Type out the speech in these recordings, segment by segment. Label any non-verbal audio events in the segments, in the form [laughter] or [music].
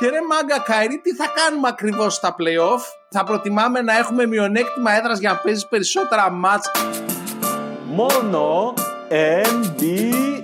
Και ρε μάγκα Καϊρή, τι θα κάνουμε ακριβώς στα playoff; Θα προτιμάμε να έχουμε μειονέκτημα έδρας για να παίζεις περισσότερα μάτς. Μόνο NBA.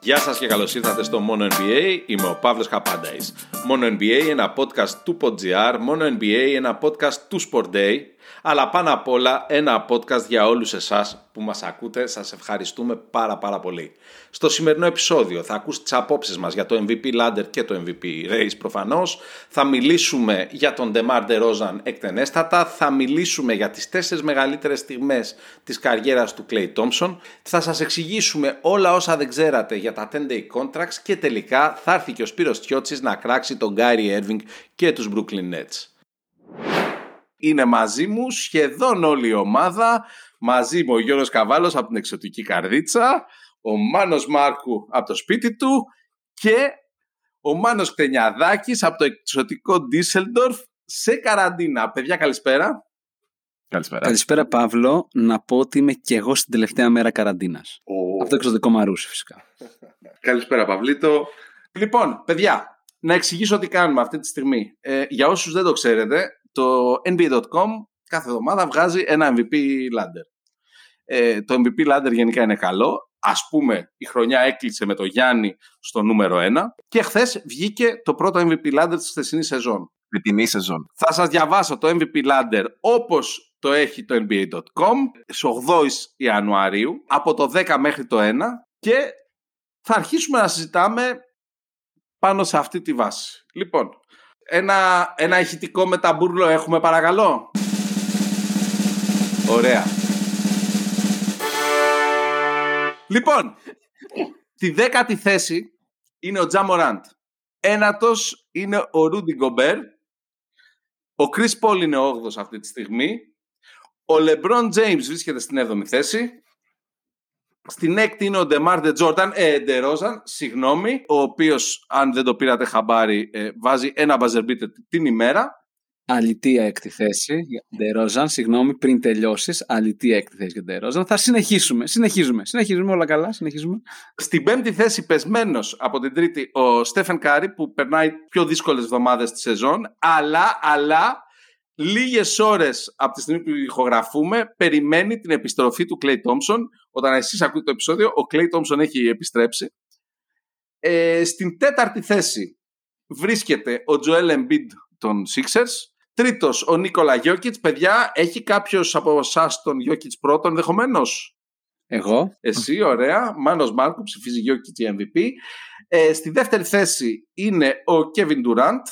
Γεια σας και καλώς ήρθατε στο Μόνο NBA. Είμαι ο Παύλος Καπάνταης. Μόνο NBA, ένα podcast του PodGR. Μόνο NBA, ένα podcast του Sport Day αλλά πάνω απ' όλα ένα podcast για όλους εσάς που μας ακούτε. Σας ευχαριστούμε πάρα πάρα πολύ. Στο σημερινό επεισόδιο θα ακούσετε τις απόψεις μας για το MVP Ladder και το MVP Race προφανώς. Θα μιλήσουμε για τον DeMar DeRozan εκτενέστατα. Θα μιλήσουμε για τις τέσσερις μεγαλύτερες στιγμές της καριέρας του Clay Thompson. Θα σας εξηγήσουμε όλα όσα δεν ξέρατε για τα 10-day contracts και τελικά θα έρθει και ο Σπύρος Τιώτσης να κράξει τον Gary Irving και τους Brooklyn Nets είναι μαζί μου σχεδόν όλη η ομάδα. Μαζί μου ο Γιώργος Καβάλος από την Εξωτική Καρδίτσα, ο Μάνος Μάρκου από το σπίτι του και ο Μάνος Κτενιαδάκης από το Εξωτικό Ντίσελντορφ σε καραντίνα. Παιδιά καλησπέρα. Καλησπέρα. Καλησπέρα Παύλο. Να πω ότι είμαι και εγώ στην τελευταία μέρα καραντίνας. Oh. Από το εξωτικό Μαρούσι φυσικά. [laughs] καλησπέρα Παυλίτο. Λοιπόν, παιδιά, να εξηγήσω τι κάνουμε αυτή τη στιγμή. Ε, για όσους δεν το ξέρετε, το NBA.com κάθε εβδομάδα βγάζει ένα MVP ladder. Ε, το MVP ladder γενικά είναι καλό. Ας πούμε η χρονιά έκλεισε με το Γιάννη στο νούμερο 1 και χθες βγήκε το πρώτο MVP ladder της χθεσινής σεζόν. Με τιμή σεζόν. Θα σας διαβάσω το MVP ladder όπως το έχει το NBA.com στις 8 Ιανουαρίου από το 10 μέχρι το 1 και θα αρχίσουμε να συζητάμε πάνω σε αυτή τη βάση. Λοιπόν, ένα, ένα ηχητικό με ταμπούρλο έχουμε παρακαλώ. Ωραία. Λοιπόν, τη δέκατη θέση είναι ο Ja Morant. Ένατος είναι ο Ρούντι Γκομπέρ. Ο Chris Paul είναι ο όγδοος αυτή τη στιγμή. Ο Λεμπρόν Τζέιμς βρίσκεται στην έβδομη θέση. Στην έκτη είναι ο Ντεμάρ Τζόρνταν, ε, Ντερόζαν, συγγνώμη, ο οποίος, αν δεν το πήρατε χαμπάρι, ε, βάζει ένα buzzer beater την ημέρα. Αλητία έκτη θέση, Ντερόζαν, συγγνώμη, πριν τελειώσεις. Αλητία έκτη θέση για Ντερόζαν. Θα συνεχίσουμε, συνεχίζουμε, συνεχίζουμε όλα καλά, συνεχίζουμε. Στην πέμπτη θέση, πεσμένος από την τρίτη, ο Στέφεν Κάρι, που περνάει πιο δύσκολες εβδομάδες της σεζόν, αλλά, αλλά λίγες ώρες από τη στιγμή που ηχογραφούμε περιμένει την επιστροφή του Klay Thompson. Όταν εσείς ακούτε το επεισόδιο, ο Klay Thompson έχει επιστρέψει. Ε, στην τέταρτη θέση βρίσκεται ο Joel Embiid των Sixers. Τρίτος, ο Νίκολα Γιώκητς. Παιδιά, έχει κάποιος από εσάς τον Γιώκητς πρώτον ενδεχομένως; Εγώ. Εσύ, ωραία. Μάνος Μάρκου ψηφίζει Γιώκητς η MVP. Ε, στη δεύτερη θέση είναι ο Kevin Durant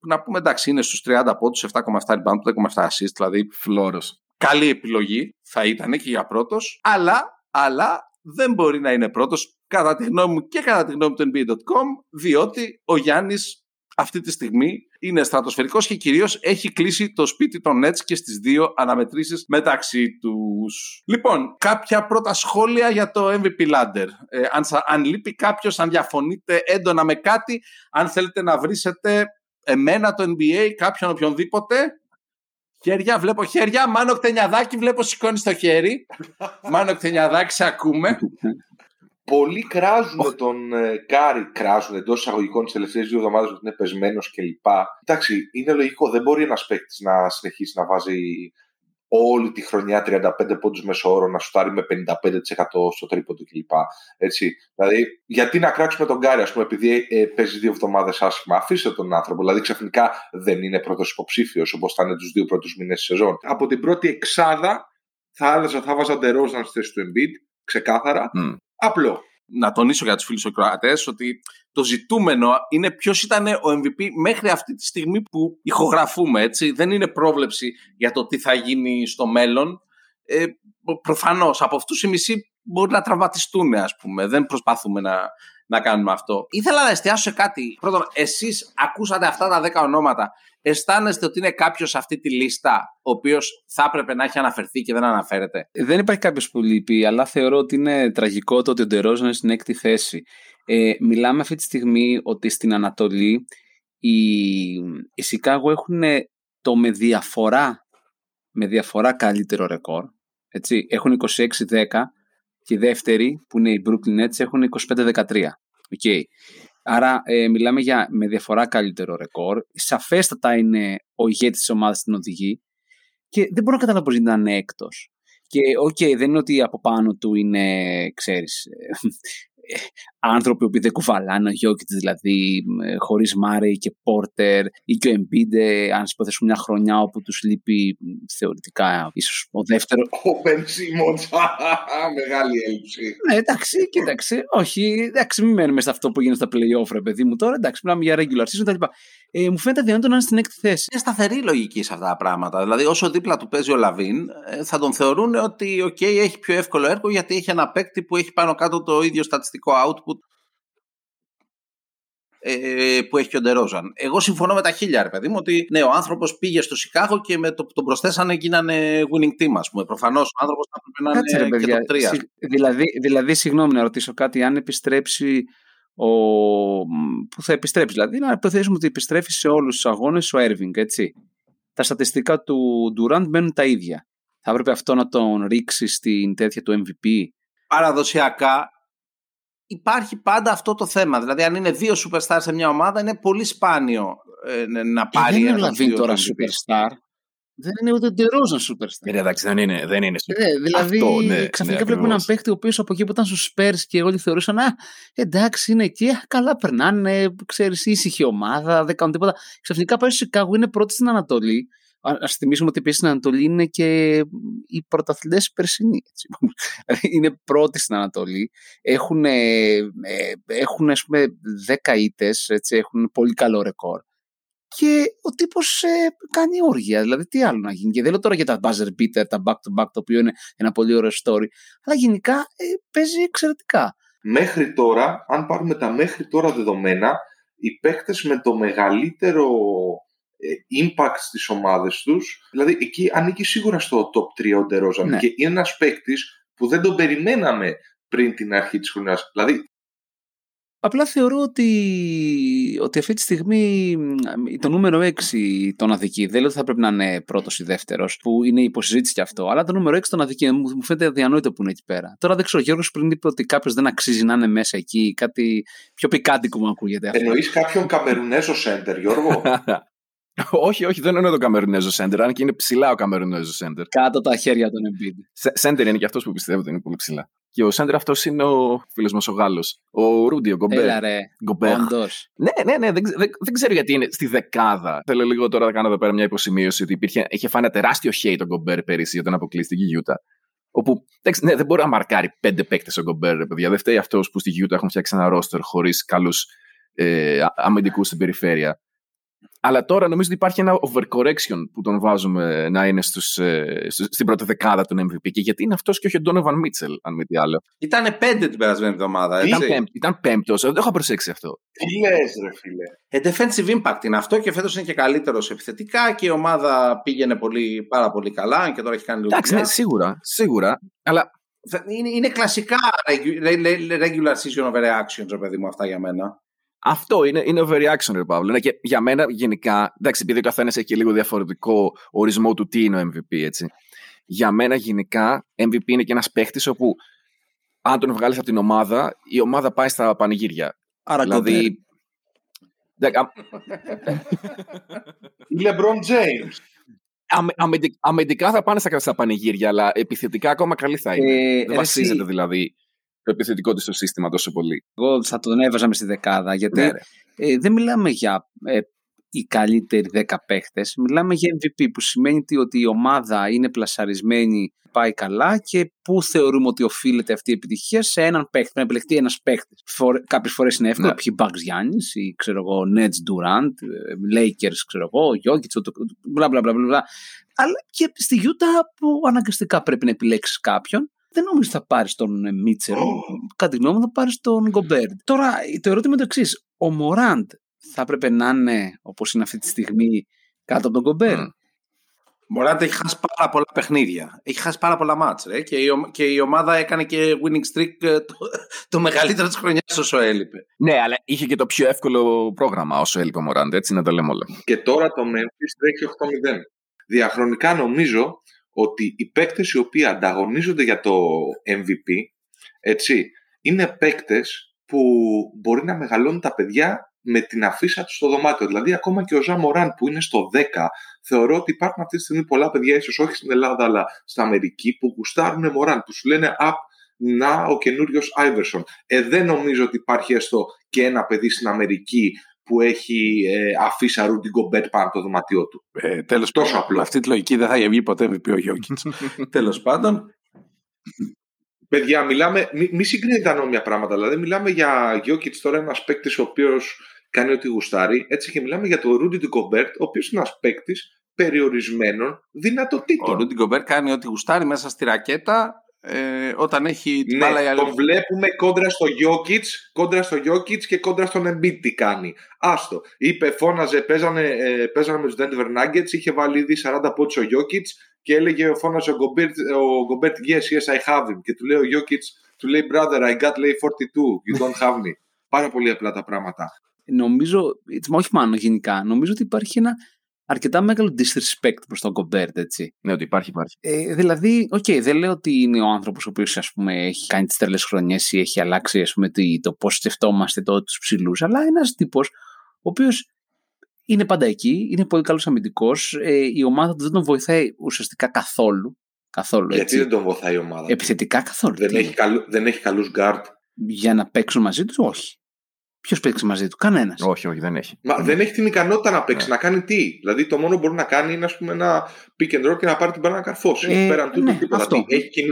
να πούμε εντάξει είναι στους 30 πόντους, 7,7 rebound, 5,7 assist, δηλαδή φλόρος. Καλή επιλογή θα ήταν και για πρώτος, αλλά, αλλά δεν μπορεί να είναι πρώτος κατά τη γνώμη μου και κατά τη γνώμη του NBA.com διότι ο Γιάννης αυτή τη στιγμή είναι στρατοσφαιρικός και κυρίως έχει κλείσει το σπίτι των Nets και στις δύο αναμετρήσεις μεταξύ τους. Λοιπόν, κάποια πρώτα σχόλια για το MVP Ladder. Ε, αν, αν λείπει κάποιος, αν διαφωνείτε έντονα με κάτι, αν θέλετε να βρίσετε εμένα το NBA, κάποιον οποιονδήποτε. Χέρια, βλέπω χέρια. Μάνο Κτενιαδάκη, βλέπω σηκώνεις το χέρι. Μάνο Κτενιαδάκη, σε ακούμε. Πολλοί κράζουν τον ε, Κάρι, κράζουν εντός εισαγωγικών τις τελευταίες δύο εβδομάδες ότι είναι πεσμένος κλπ. Εντάξει, είναι λογικό. Δεν μπορεί ένας παίκτης να συνεχίσει να βάζει όλη τη χρονιά 35 πόντους μέσο όρο να σουτάρει με 55% στο τρίποντο κλπ. Έτσι. Δηλαδή, γιατί να κράξουμε τον Κάρι, ας πούμε, επειδή ε, παίζει δύο εβδομάδες άσχημα. Αφήστε τον άνθρωπο. Δηλαδή, ξαφνικά δεν είναι πρώτος υποψήφιος όπως θα είναι τους δύο πρώτους μήνες της σεζόν. Από την πρώτη εξάδα θα άλλαζα, θα βάζα ντερόζαν στη θέση του Embiid, ξεκάθαρα. Mm. Απλό να τονίσω για τους φίλους Σοκροατές ότι το ζητούμενο είναι ποιος ήταν ο MVP μέχρι αυτή τη στιγμή που ηχογραφούμε. Έτσι. Δεν είναι πρόβλεψη για το τι θα γίνει στο μέλλον. Ε, προφανώς από αυτούς οι μισοί μπορεί να τραυματιστούν ας πούμε. Δεν προσπαθούμε να, να κάνουμε αυτό. Ήθελα να εστιάσω σε κάτι. Πρώτον, εσείς ακούσατε αυτά τα 10 ονόματα αισθάνεστε ότι είναι κάποιος σε αυτή τη λίστα ο οποίος θα έπρεπε να έχει αναφερθεί και δεν αναφέρεται; Δεν υπάρχει κάποιος που λείπει, αλλά θεωρώ ότι είναι τραγικό το ότι ο Ντερόζαν είναι στην έκτη θέση. Ε, μιλάμε αυτή τη στιγμή ότι στην Ανατολή οι, οι Σικάγο έχουν το με διαφορά, με διαφορά καλύτερο ρεκόρ. Έτσι, έχουν 26-10 και οι δεύτεροι που είναι οι Brooklyn Nets έχουν 25-13. Okay. Άρα ε, μιλάμε για με διαφορά καλύτερο ρεκόρ. Σαφέστατα είναι ο ηγέτης της ομάδας την οδηγεί και δεν μπορώ να καταλάβω πώς να είναι έκτος. Και ok, okay, δεν είναι ότι από πάνω του είναι, ξέρεις, άνθρωποι που δεν κουβαλάνε ο Γιόκιτς δηλαδή χωρίς Μάρεϊ και Πόρτερ ή και ο Εμπίντε αν υποθέσουμε μια χρονιά όπου τους λείπει θεωρητικά ίσως ο δεύτερο Ο Μπεν Σίμονς, [laughs] μεγάλη έλλειψη Ναι εντάξει κοίταξε όχι εντάξει μην μένουμε σε αυτό που γίνεται στα play-off ρε παιδί μου τώρα εντάξει μιλάμε για regular season κτλ ε, μου φαίνεται δυνατόν να είναι στην έκτη θέση. Είναι σταθερή λογική σε αυτά τα πράγματα. Δηλαδή, όσο δίπλα του παίζει ο Λαβίν, ε, θα τον θεωρούν ότι okay, έχει πιο εύκολο έργο γιατί έχει ένα παίκτη που έχει πάνω κάτω το ίδιο στατιστικό output ε, που έχει και ο Ντερόζαν. Εγώ συμφωνώ με τα χίλια, ρε παιδί μου, ότι ναι, ο άνθρωπος πήγε στο Σικάγο και με το που τον προσθέσανε γίνανε winning team, ας πούμε. Προφανώς ο άνθρωπος θα έπρεπε να είναι ρε, και το τρία. Δηλαδή, δηλαδή, συγγνώμη να ρωτήσω κάτι, αν επιστρέψει ο, που θα επιστρέψει. Δηλαδή, να υποθέσουμε ότι επιστρέφει σε όλους τους αγώνες ο Έρβινγκ, έτσι. Τα στατιστικά του Durant μένουν τα ίδια. Θα έπρεπε αυτό να τον ρίξει στην τέτοια του MVP. Παραδοσιακά υπάρχει πάντα αυτό το θέμα. Δηλαδή, αν είναι δύο superstars σε μια ομάδα, είναι πολύ σπάνιο ε, να πάρει. Ε, δεν είναι ο τώρα superstar. Δεν είναι ούτε Ντερόζαν superstar. Ε, εντάξει, δεν είναι, δεν είναι super. Ε, δηλαδή, Αυτό, ναι, ξαφνικά ναι, βλέπουμε έναν παίχτη ο οποίος από εκεί που ήταν στους Spurs και όλοι θεωρούσαν Α, εντάξει, είναι εκεί, καλά περνάνε, ξέρεις, ήσυχη ομάδα, δεν κάνουν τίποτα. Ξαφνικά πάει στο Σικάγο, είναι πρώτη στην Ανατολή. Α θυμίσουμε ότι επίσης στην Ανατολή είναι και οι πρωταθλητές περσινοί. είναι πρώτοι στην Ανατολή. Έχουν, ε, έχουν ας πούμε, 10 ήττες, έχουν πολύ καλό ρεκόρ και ο τύπος ε, κάνει όργια. Δηλαδή, τι άλλο να γίνει. Και δεν λέω τώρα για τα buzzer beater, τα back to back, το οποίο είναι ένα πολύ ωραίο story. Αλλά γενικά ε, παίζει εξαιρετικά. Μέχρι τώρα, αν πάρουμε τα μέχρι τώρα δεδομένα, οι παίκτες με το μεγαλύτερο ε, impact στις ομάδες τους, δηλαδή εκεί ανήκει σίγουρα στο top 3 ο Ντερόζαν ναι. και είναι ένας παίκτης που δεν τον περιμέναμε πριν την αρχή της χρονιάς. Δηλαδή Απλά θεωρώ ότι, ότι αυτή τη στιγμή το νούμερο 6 τον αδικεί. Δεν λέω ότι θα πρέπει να είναι πρώτος ή δεύτερος, που είναι υποσυζήτηση κι αυτό. Αλλά το νούμερο 6 τον αδικεί. Μου, μου φαίνεται αδιανόητο που είναι εκεί πέρα. Τώρα δεν ξέρω, Γιώργος πριν είπε ότι κάποιος δεν αξίζει να είναι μέσα εκεί. Κάτι πιο πικάντικο μου ακούγεται αυτό. Εννοείς κάποιον Καμερουνέζο σέντερ, Γιώργο; [laughs] [laughs] όχι, όχι, δεν εννοώ το Καμερουνέζο Σέντερ, αν και είναι ψηλά ο Καμερουνέζο Σέντερ. Κάτω τα χέρια των Embiid. Σέντερ είναι και αυτός που πιστεύω ότι είναι πολύ ψηλά. Και ο Σέντερ αυτός είναι ο φίλος μας ο Γάλλος. Ο Ρούντι, ο Γκομπέρ. Έλα ρε. Γκομπέρ. Ναι, ναι, ναι, δεν, δεν, δεν, ξέρω γιατί είναι στη δεκάδα. Θέλω λίγο τώρα να κάνω εδώ πέρα μια υποσημείωση ότι υπήρχε, είχε φάει ένα τεράστιο hate τον Γκομπέρ πέρυσι όταν αποκλείστηκε η Γιούτα. Όπου εντάξει, ναι, δεν μπορεί να μαρκάρει πέντε παίκτες ο Γκομπέρ, παιδιά. Δεν φταίει αυτός που στη Γιούτα έχουν φτιάξει ένα ρόστερ χωρίς καλούς ε, αμυντικούς στην περιφέρεια. Αλλά τώρα νομίζω ότι υπάρχει ένα overcorrection που τον βάζουμε να είναι στους, ε, στην πρώτη δεκάδα των MVP. Και γιατί είναι αυτός και όχι ο Donovan Mitchell, αν μη τι άλλο. Ήταν πέντε την περασμένη εβδομάδα. Έτσι. Ήταν, πέμπ, ήταν πέμπτος. Δεν το είχα προσέξει αυτό. Τι λες, ρε φίλε. Ε, defensive impact είναι αυτό και φέτος είναι και καλύτερος επιθετικά και η ομάδα πήγαινε πολύ, πάρα πολύ καλά. Και τώρα έχει κάνει λίγο. Εντάξει, ναι, σίγουρα, σίγουρα. Αλλά είναι, είναι κλασικά regular season overreactions, ρε παιδί μου, αυτά για μένα. Αυτό είναι, είναι overreaction, ρε Παύλο. Και για μένα γενικά, εντάξει, επειδή ο καθένας έχει λίγο διαφορετικό ορισμό του τι είναι ο MVP, έτσι. Για μένα γενικά, MVP είναι και ένας παίχτης όπου αν τον βγάλεις από την ομάδα, η ομάδα πάει στα πανηγύρια. Άρα δηλαδή. LeBron James. αμυντικά θα πάνε στα, πανηγύρια, αλλά επιθετικά ακόμα καλή θα είναι. Ε, Δεν βασίζεται δηλαδή το επιθετικό της στο σύστημα τόσο πολύ. Εγώ θα τον έβαζα με στη δεκάδα, γιατί ναι, ε, δεν μιλάμε για ε, οι καλύτεροι δέκα παίχτες. Μιλάμε για MVP, που σημαίνει ότι η ομάδα είναι πλασαρισμένη, πάει καλά και πού θεωρούμε ότι οφείλεται αυτή η επιτυχία; Σε έναν παίχτη. Να επιλεχτεί ένας παίχτης. Κάποιες φορές είναι εύκολο, ναι. Bugs Γιάννη ή ξέρω εγώ, Nets Durant, ε, Lakers, ξέρω εγώ, Jokic, μπλα μπλα μπλα. Αλλά και στη Γιούτα που αναγκαστικά πρέπει να επιλέξεις κάποιον δεν νομίζω ότι θα πάρεις τον ε, Μίτσελ. Oh. Κατά τη γνώμη μου θα πάρεις τον Γκομπέρντ. Τώρα το ερώτημα είναι το εξής. Ο Μωράντ θα έπρεπε να είναι όπως είναι αυτή τη στιγμή κάτω από τον Γκομπέρντ; Mm. Μωράντ έχει χάσει πάρα πολλά παιχνίδια. Έχει χάσει πάρα πολλά μάτς. Ρε. Και, η, και η ομάδα έκανε και winning streak ε, το, το μεγαλύτερο της χρονιάς όσο έλειπε. Ναι, αλλά είχε και το πιο εύκολο πρόγραμμα όσο έλειπε ο Μωράντ. Έτσι να τα λέμε όλα. Και τώρα το Memphis τρέχει 8-0. Διαχρονικά νομίζω ότι οι παίκτες οι οποίοι ανταγωνίζονται για το MVP, έτσι, είναι παίκτες που μπορεί να μεγαλώνουν τα παιδιά με την αφίσα τους στο δωμάτιο. Δηλαδή, ακόμα και ο Ζα Μωράν που είναι στο 10, θεωρώ ότι υπάρχουν αυτή τη στιγμή πολλά παιδιά, ίσως όχι στην Ελλάδα, αλλά στην Αμερική, που γουστάρουν Μωράν, που σου λένε Απ, να ο καινούριος Άιβερσον. Ε, δεν νομίζω ότι υπάρχει έστω και ένα παιδί στην Αμερική που έχει ε, αφίσα Ρούντι Γκομπέρ πάνω από το δωμάτιό του. Ε, τέλος Τόσο απλό. Αυτή τη λογική δεν θα βγει ποτέ MVP ο Γιόκιτς. [laughs] Τέλος πάντων. Παιδιά, μιλάμε, μη, μη συγκρίνετε ανόμοια πράγματα. Δηλαδή, μιλάμε για Γιόκιτς τώρα, ένας παίκτης ο οποίος κάνει ό,τι γουστάρει. Έτσι και μιλάμε για τον Ρούντι Γκομπέρ, ο οποίος είναι ένας παίκτης περιορισμένων δυνατοτήτων. Ο Ρούντι Γκομπέρ κάνει ό,τι γουστάρει μέσα στη ρακέτα ε, όταν έχει την ναι, μπάλα Το βλέπουμε κόντρα στο Jokic, κόντρα στο Jokic και κόντρα στον Embiid τι κάνει. Άστο. Είπε, φώναζε, παίζανε, ε, παίζανε με τους Denver Nuggets, είχε βάλει ήδη 40 πόντους ο Jokic και έλεγε, φώναζε ο Gobert, ο Gobert yes, yes, I have him. Και του λέει ο Jokic, του λέει, brother, I got like 42, you don't have me. Πάρα πολύ απλά τα πράγματα. Νομίζω, όχι μόνο γενικά, νομίζω ότι υπάρχει ένα αρκετά μεγάλο disrespect προς τον Γκομπέρ, έτσι. Ναι, ότι υπάρχει, υπάρχει. Ε, δηλαδή, ok, okay, δεν λέω ότι είναι ο άνθρωπος ο οποίος έχει κάνει τις τρελές χρονιές ή έχει αλλάξει ας πούμε, το πώς σκεφτόμαστε τότε τους ψηλούς, αλλά ένας τύπος ο οποίος είναι πάντα εκεί, είναι πολύ καλός αμυντικός. Ε, η ομάδα του δεν τον βοηθάει ουσιαστικά καθόλου. καθόλου Γιατί έτσι. δεν τον βοηθάει η ομάδα. Επιθετικά καθόλου. Δεν, έχει, καλού, δεν έχει καλούς γκαρντ. Για να παίξουν μαζί τους, όχι. Ποιος παίξει μαζί του, κανένας. Όχι, όχι, δεν έχει. Μα δεν έχει την ικανότητα να παίξει, ναι. να κάνει τι. Δηλαδή το μόνο που μπορεί να κάνει είναι ας πούμε, ένα pick and roll και να πάρει την μπάλα να καρφώσει. Ε, Πέραν τούτου ναι, τίποτα. Αυτό. Έχει κοινή...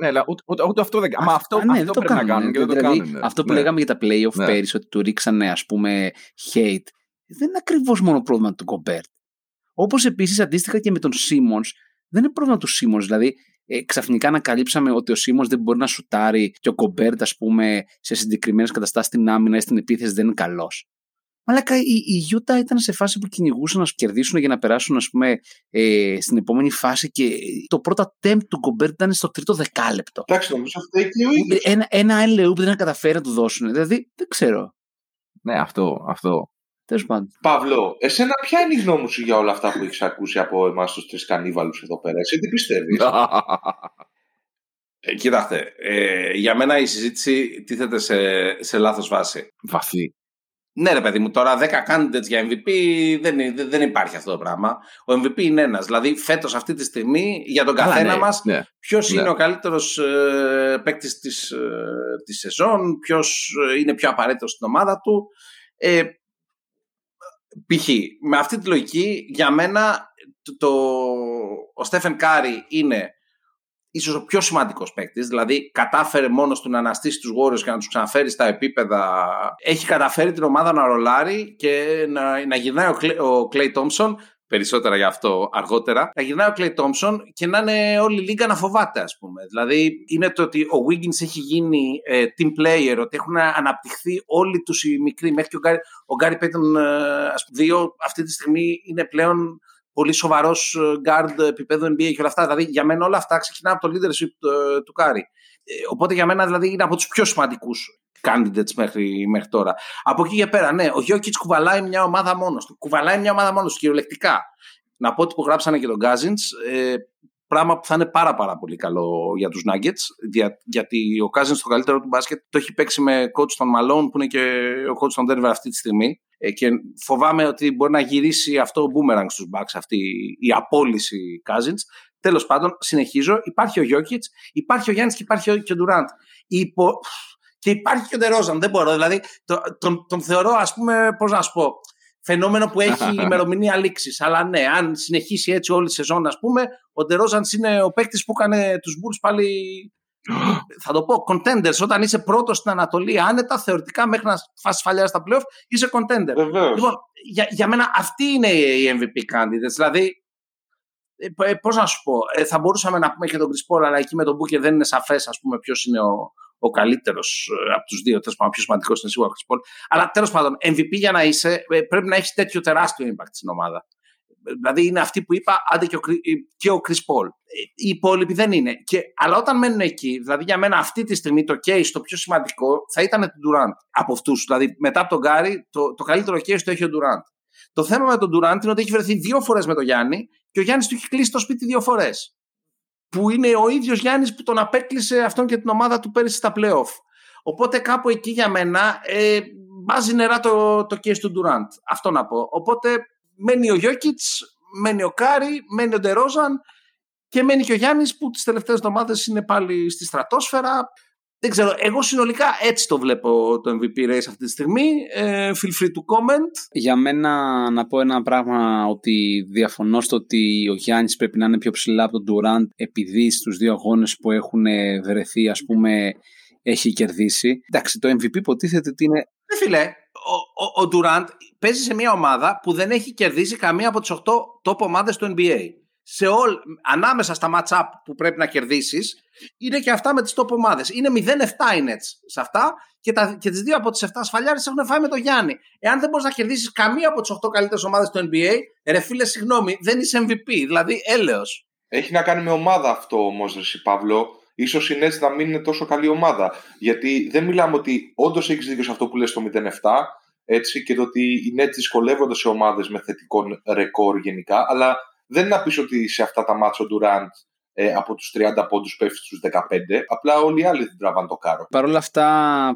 Ναι, αλλά ούτε, ούτε, ούτε αυτό δεν κάνει. αυτό, ναι, αυτό πρέπει να κάνουν και δεν το δηλαδή, κάνουν. Αυτό που ναι. λέγαμε για τα playoff ναι. πέρυσι, ότι του ρίξανε ας πούμε hate, δεν είναι ακριβώς μόνο πρόβλημα του Γκομπέρ. Όπως επίσης αντίστοιχα και με τον Σίμονς, δεν είναι πρόβλημα του Σίμονς. Δηλαδή, ε, ξαφνικά ανακαλύψαμε ότι ο Σίμονς δεν μπορεί να σουτάρει και ο Γκομπέρ, ας πούμε, σε συγκεκριμένες καταστάσεις στην άμυνα ή στην επίθεση δεν είναι καλός. Αλλά η, η Γιούτα ήταν σε φάση που κυνηγούσαν να σου κερδίσουν για να περάσουν ας πούμε, ε, στην επόμενη φάση και το πρώτο attempt του Γκομπέρ ήταν στο τρίτο δεκάλεπτο. Εντάξει, νομίζω αυτό έχει ο ίδιος. Ένα, ένα LEU που δεν καταφέρει να του δώσουν. Δηλαδή, δεν ξέρω. Ναι, αυτό. αυτό. Τέλος πάντων. Παύλο, εσένα ποια είναι η γνώμη σου για όλα αυτά που έχεις ακούσει από εμάς τους τρεις κανίβαλους εδώ πέρα, εσύ τι πιστεύεις; [laughs] ε, κοιτάξτε, ε, για μένα η συζήτηση τίθεται σε, σε λάθος βάση. Βαθύ. Ναι, ρε παιδί μου, τώρα 10 candidates για MVP δεν, δεν υπάρχει αυτό το πράγμα. Ο MVP είναι ένας. Δηλαδή, φέτος αυτή τη στιγμή για τον καθένα ναι, μας, ναι, ποιος ναι. είναι ο καλύτερος ε, παίκτης της ε, της σεζόν, ποιος ε, είναι πιο απαραίτητος στην ομάδα του. Ε, π.χ. με αυτή τη λογική για μένα το, το, ο Στέφεν Κάρι είναι ίσως ο πιο σημαντικός παίκτης, δηλαδή κατάφερε μόνος του να αναστήσει τους Warriors και να τους ξαναφέρει στα επίπεδα έχει καταφέρει την ομάδα να ρολάρει και να, να γυρνάει ο, Κλέι Τόμψον περισσότερα για αυτό αργότερα, να γυρνάει ο Κλέι Τόμψον και να είναι όλη η λίγα να φοβάται, ας πούμε. Δηλαδή, είναι το ότι ο Wiggins έχει γίνει ε, team player, ότι έχουν αναπτυχθεί όλοι τους οι μικροί, μέχρι και ο Γκάρι, ο Γκάρι Πέτον, ε, ας πούμε, δύο αυτή τη στιγμή είναι πλέον πολύ σοβαρός ε, guard επίπεδο NBA και όλα αυτά. Δηλαδή, για μένα όλα αυτά ξεκινάνε από το leadership του, ε, του Κάρι. Οπότε για μένα δηλαδή είναι από τους πιο σημαντικούς candidates μέχρι, μέχρι τώρα. Από εκεί και πέρα, ναι, ο Γιόκιτς κουβαλάει μια ομάδα μόνος του. Κουβαλάει μια ομάδα μόνος του, κυριολεκτικά. Να πω ότι που υπογράψανε και τον Cousins, ε, πράγμα που θα είναι πάρα πάρα πολύ καλό για τους Nuggets, γιατί ο Cousins το καλύτερο του μπάσκετ το έχει παίξει με coach τον Malone, που είναι και ο coach των Denver αυτή τη στιγμή. Ε, και φοβάμαι ότι μπορεί να γυρίσει αυτό ο boomerang στους Bucks, αυτή η απόλυση Cousins. Τέλος πάντων, συνεχίζω. Υπάρχει ο Jokic, υπάρχει ο Γιάννης και υπάρχει και ο Durant. Υπο... Και υπάρχει και ο Ντερόζαν. Δεν μπορώ. Δηλαδή, το, τον, τον θεωρώ, ας πούμε, πώς να σου πω, φαινόμενο που έχει [laughs] ημερομηνία λήξης. Αλλά ναι, αν συνεχίσει έτσι όλη η σεζόν, ας πούμε, ο Ντερόζαν είναι ο παίκτης που έκανε τους Bulls πάλι. [gasps] θα το πω, contenders. Όταν είσαι πρώτος στην Ανατολή, άνετα, θεωρητικά μέχρι να φας φαλιά στα playoff, είσαι contender. Λοιπόν, για, για μένα αυτή είναι η MVP candidates. Δηλαδή, ε, πώς να σου πω, ε, θα μπορούσαμε να πούμε και τον Chris αλλά εκεί με τον Booker δεν είναι σαφές, ας πούμε, ποιος είναι ο, ο καλύτερος ε, από τους δύο. Τέλος πάντων, ο πιο σημαντικός είναι σίγουρα ο Chris Paul. Αλλά τέλος πάντων, MVP για να είσαι, ε, πρέπει να έχεις τέτοιο τεράστιο impact στην ομάδα. Δηλαδή είναι αυτοί που είπα, άντε και ο, και ο Chris Paul. Οι υπόλοιποι δεν είναι. Και, αλλά όταν μένουν εκεί, δηλαδή για μένα αυτή τη στιγμή το case το πιο σημαντικό θα ήταν του Durant από αυτούς. Δηλαδή μετά από τον Γκάρι, το, το καλύτερο case το έχει ο Durant. Το θέμα με τον Durant είναι ότι έχει βρεθεί δύο φορές με τον Γιάννη και ο Γιάννης του έχει κλείσει το σπίτι δύο φορές που είναι ο ίδιος Γιάννης που τον απέκλεισε αυτόν και την ομάδα του πέρυσι στα playoff. Οπότε κάπου εκεί για μένα ε, βάζει νερά το, το case του Durant. Αυτό να πω. Οπότε μένει ο Γιόκιτς, μένει ο Κάρι, μένει ο Ντερόζαν και μένει και ο Γιάννης που τις τελευταίες εβδομάδες είναι πάλι στη στρατόσφαιρα. Δεν ξέρω, εγώ συνολικά έτσι το βλέπω το MVP race αυτή τη στιγμή. Ε, feel free to comment. Για μένα να πω ένα πράγμα ότι διαφωνώ στο ότι ο Γιάννης πρέπει να είναι πιο ψηλά από τον Durant επειδή στους δύο αγώνες που έχουν βρεθεί ας πούμε έχει κερδίσει. Εντάξει, το MVP υποτίθεται ότι είναι Ναι φίλε, ο, ο, ο Durant παίζει σε μια ομάδα που δεν έχει κερδίσει καμία από τις 8 top ομάδες του NBA. Σε all, ανάμεσα στα match-up που πρέπει να κερδίσεις είναι και αυτά με τις top ομάδες. Είναι 0-7 οι Nets σε αυτά και, τα, και τις δύο από τις 7 ασφαλιάρες έχουν φάει με το Γιάννη. Εάν δεν μπορείς να κερδίσεις καμία από τις 8 καλύτερες ομάδες του NBA, ρε φίλε συγγνώμη, δεν είσαι MVP. Δηλαδή έλεος. Έχει να κάνει με ομάδα αυτό όμω, Ρεσί Παύλο. Ίσως η Nets να μην είναι τόσο καλή ομάδα. Γιατί δεν μιλάμε ότι όντως έχεις δίκιο σε αυτό που λες το 0-7, έτσι, και το ότι οι Nets δυσκολεύονται σε ομάδες με θετικό ρεκόρ γενικά, αλλά δεν είναι να πεις ότι σε αυτά τα μάτια ο Durant ε, από τους 30 πόντους πέφτει στους 15, απλά όλοι οι άλλοι δεν τραβάνε το κάρο. Παρ' όλα αυτά,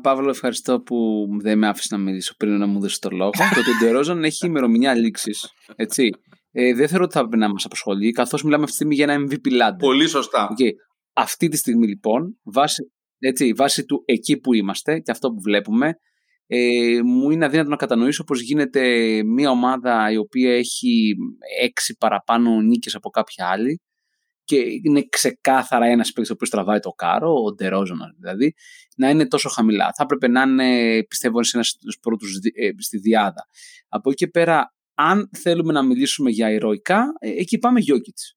Παύλο, ευχαριστώ που δεν με άφησες να μιλήσω πριν να μου δώσεις το λόγο. [laughs] το ότι ο Ντερόζαν έχει ημερομηνία λήξης. Έτσι. Ε, δεν θεωρώ ότι θα πρέπει να μας απασχολεί, καθώς μιλάμε αυτή τη στιγμή για ένα MVP ladder. Πολύ σωστά. Okay. Αυτή τη στιγμή λοιπόν, βάσει, έτσι, βάσει του εκεί που είμαστε και αυτό που βλέπουμε, ε, μου είναι αδύνατο να κατανοήσω πως γίνεται μια ομάδα η οποία έχει έξι παραπάνω νίκες από κάποια άλλη και είναι ξεκάθαρα ένας παίκτης ο οποίος τραβάει το κάρο, ο Ντερόζονα δηλαδή, να είναι τόσο χαμηλά. Θα έπρεπε να είναι, πιστεύω, σε ένας στους πρώτους ε, στη διάδα. Από εκεί και πέρα, αν θέλουμε να μιλήσουμε για ηρωικά, ε, εκεί πάμε Γιώκητς.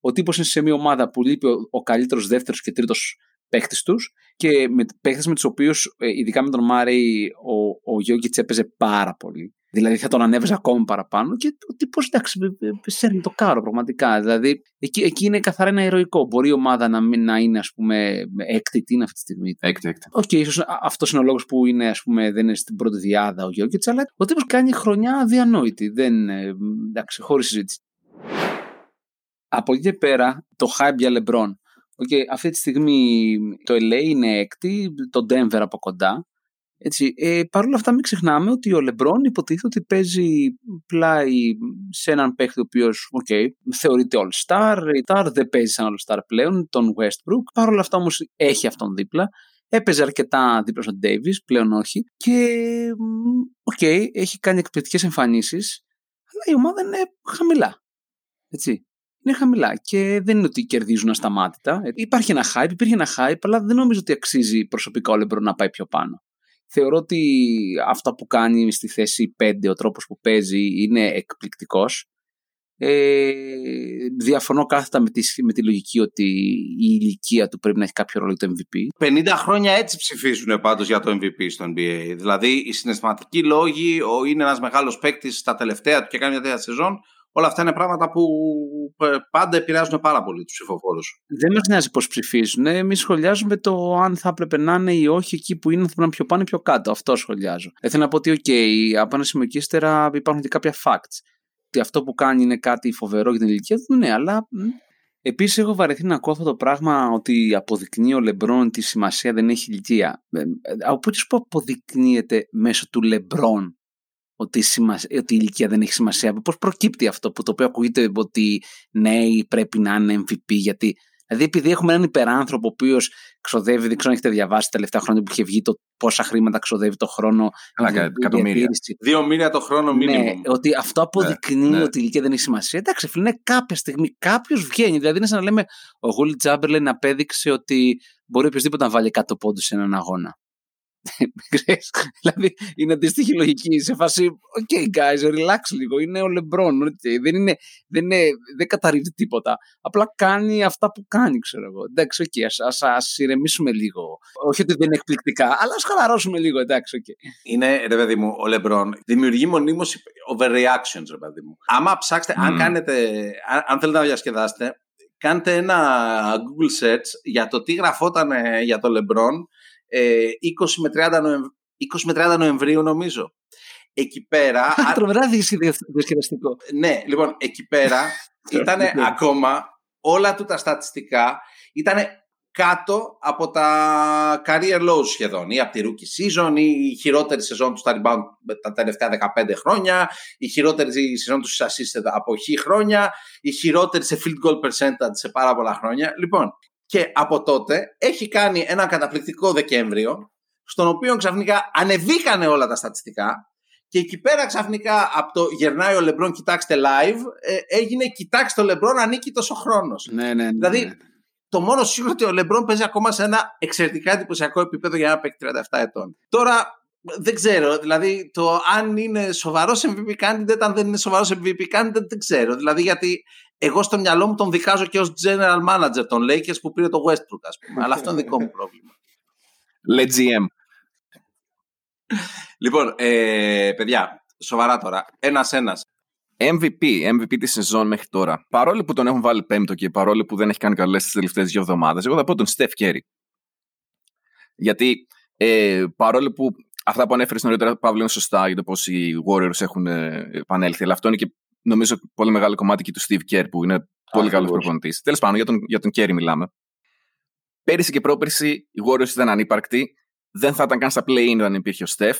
Ο τύπος είναι σε μια ομάδα που λείπει ο, ο καλύτερος δεύτερος και τρίτος παίχτη τους και με παίχτες με τους οποίους, ειδικά με τον Μάρεϊ, ο, ο Γιώργιτ έπαιζε πάρα πολύ. Δηλαδή θα τον ανέβαζε ακόμη παραπάνω και ο τύπος εντάξει, σέρνει το κάρο πραγματικά. Δηλαδή εκεί, εκεί είναι καθαρά ένα ηρωικό. Μπορεί η ομάδα να, μην, να είναι, ας πούμε, έκτη, τι είναι αυτή τη στιγμή. Έκτη, έκτη. Οκ, okay, ίσως αυτός είναι ο λόγος που είναι, ας πούμε, δεν είναι στην πρώτη δυάδα ο Γιόκιτς, αλλά ο τύπος κάνει χρονιά αδιανόητη. Δεν, εντάξει, χωρίς συζήτηση. Από εκεί και πέρα, το hype για LeBron Okay, αυτή τη στιγμή το LA είναι έκτη, το Denver από κοντά. Έτσι, ε, Παρ' όλα αυτά μην ξεχνάμε ότι ο Λεμπρόν υποτίθεται ότι παίζει πλάι σε έναν παίχτη ο οποίος okay, θεωρείται all-star, star, δεν παίζει σαν all-star πλέον, τον Westbrook. Παρ' όλα αυτά όμως έχει αυτόν δίπλα. Έπαιζε αρκετά δίπλα στον Davis, πλέον όχι. Και οκ, okay, έχει κάνει εκπληκτικές εμφανίσεις, αλλά η ομάδα είναι χαμηλά. Έτσι είναι χαμηλά και δεν είναι ότι κερδίζουν ασταμάτητα. Ε, υπάρχει ένα hype, υπήρχε ένα hype, αλλά δεν νομίζω ότι αξίζει προσωπικά ο Λεμπρόν να πάει πιο πάνω. Θεωρώ ότι αυτό που κάνει στη θέση 5, ο τρόπος που παίζει είναι εκπληκτικός. Ε, διαφωνώ κάθετα με τη, με τη λογική ότι η ηλικία του πρέπει να έχει κάποιο ρόλο το MVP. 50 χρόνια έτσι ψηφίζουν πάντως για το MVP στο NBA. Δηλαδή οι συναισθηματικοί λόγοι, ο, είναι ένας μεγάλος παίκτης στα τελευταία του και κάνει μια τέτοια σεζόν, Όλα αυτά είναι πράγματα που πάντα επηρεάζουν πάρα πολύ τους ψηφοφόρους. Δεν μας νοιάζει πώς ψηφίζουν. Εμείς σχολιάζουμε το αν θα έπρεπε να είναι ή όχι εκεί που είναι, θα πρέπει να είναι πιο πάνω ή πιο κάτω. Αυτό σχολιάζω. Ε, θέλω να πω ότι, OK, από ένα σημείο και ύστερα υπάρχουν και κάποια facts. Ότι αυτό που κάνει είναι κάτι φοβερό για την ηλικία του, ναι, αλλά Επίσης, έχω βαρεθεί να ακούω αυτό το πράγμα ότι αποδεικνύει ο Λεμπρόν τη σημασία δεν έχει ηλικία. Ε, ε, από πού που αποδεικνύεται μέσω του Λεμπρόν; Ότι, η ότι η ηλικία δεν έχει σημασία. Πώς προκύπτει αυτό που το οποίο ακούγεται ότι νέοι πρέπει να είναι MVP, γιατί. Δηλαδή, επειδή έχουμε έναν υπεράνθρωπο ο οποίος ξοδεύει, δεν ξέρω αν έχετε διαβάσει τα τελευταία χρόνια που είχε βγει το πόσα χρήματα ξοδεύει το χρόνο. Αλλά εκατομμύρια. Δύο μήνυα το χρόνο μήνυμα. Ναι, ότι αυτό αποδεικνύει ναι, ναι. ότι η ηλικία δεν έχει σημασία. Εντάξει, φίλε, είναι κάποια στιγμή κάποιος βγαίνει. Δηλαδή, είναι σαν να λέμε, ο Γούλι Τζάμπερλεν απέδειξε ότι μπορεί οποιοδήποτε να βάλει 100 πόντους σε έναν αγώνα. [laughs] δηλαδή είναι αντίστοιχη λογική σε φάση ok guys relax λίγο είναι ο Λεμπρόν δεν, είναι, δεν, είναι, δεν καταρρύπτει τίποτα απλά κάνει αυτά που κάνει ξέρω εγώ εντάξει ok ας, ας, ας ηρεμήσουμε λίγο όχι ότι δεν είναι εκπληκτικά αλλά ας χαλαρώσουμε λίγο εντάξει ok είναι ρε παιδί μου ο Λεμπρόν δημιουργεί μονίμως overreactions ρε παιδί μου. Άμα ψάξετε mm. αν κάνετε αν, αν θέλετε να διασκεδάσετε κάντε ένα Google search για το τι γραφόταν για το Λεμπρόν 20 ε, με 30, Νοεμβ... 20 με 30 Νοεμβρίου νομίζω. Εκεί πέρα... Τρομερά διασκεδαστικό. Ναι, λοιπόν, εκεί πέρα [laughs] ήταν ακόμα όλα του τα στατιστικά ήταν κάτω από τα career lows σχεδόν ή από τη rookie season ή η χειρότερη σεζόν του στα rebound τα τελευταία 15 χρόνια η χειρότερη σεζόν του στις assisted από χι χρόνια η χειρότερη σε field goal percentage σε πάρα πολλά χρόνια λοιπόν και από τότε έχει κάνει ένα καταπληκτικό Δεκέμβριο στον οποίο ξαφνικά ανεβήκανε όλα τα στατιστικά και εκεί πέρα ξαφνικά από το γερνάει ο Λεμπρόν κοιτάξτε live ε, έγινε κοιτάξτε ο Λεμπρόν ανήκει τόσο χρόνος Ναι, ναι, ναι. Δηλαδή, ναι. το μόνο σίγουρο ότι ο Λεμπρόν παίζει ακόμα σε ένα εξαιρετικά εντυπωσιακό επίπεδο για να παίξει 37 ετών. Τώρα δεν ξέρω, δηλαδή το αν είναι σοβαρός MVP candidate, αν δεν είναι σοβαρός MVP candidate, δεν ξέρω. Δηλαδή γιατί εγώ στο μυαλό μου τον δικάζω και ως general manager των Lakers που πήρε το Westbrook, ας πούμε. Αλλά αυτό είναι δικό μου [laughs] πρόβλημα. Let GM. Λοιπόν, ε, παιδιά, σοβαρά τώρα. Ένα-ένα. MVP, MVP τη σεζόν μέχρι τώρα. Παρόλο που τον έχουν βάλει πέμπτο και παρόλο που δεν έχει κάνει καλές τις τελευταίες δύο εβδομάδες, εγώ θα πω τον Steph Curry. Γιατί ε, παρόλο που αυτά που ανέφερε νωρίτερα, Παύλο, είναι σωστά για το πώς οι Warriors έχουν ε, επανέλθει, αλλά αυτό είναι και νομίζω πολύ μεγάλο κομμάτι και του Steve Kerr που είναι πολύ καλός προπονητής. Τέλος πάντων, για τον, για τον Kerry μιλάμε. Πέρυσι και πρόπερσι οι Warriors ήταν ανύπαρκτοι. Δεν θα ήταν καν στα play-in αν υπήρχε ο Steph.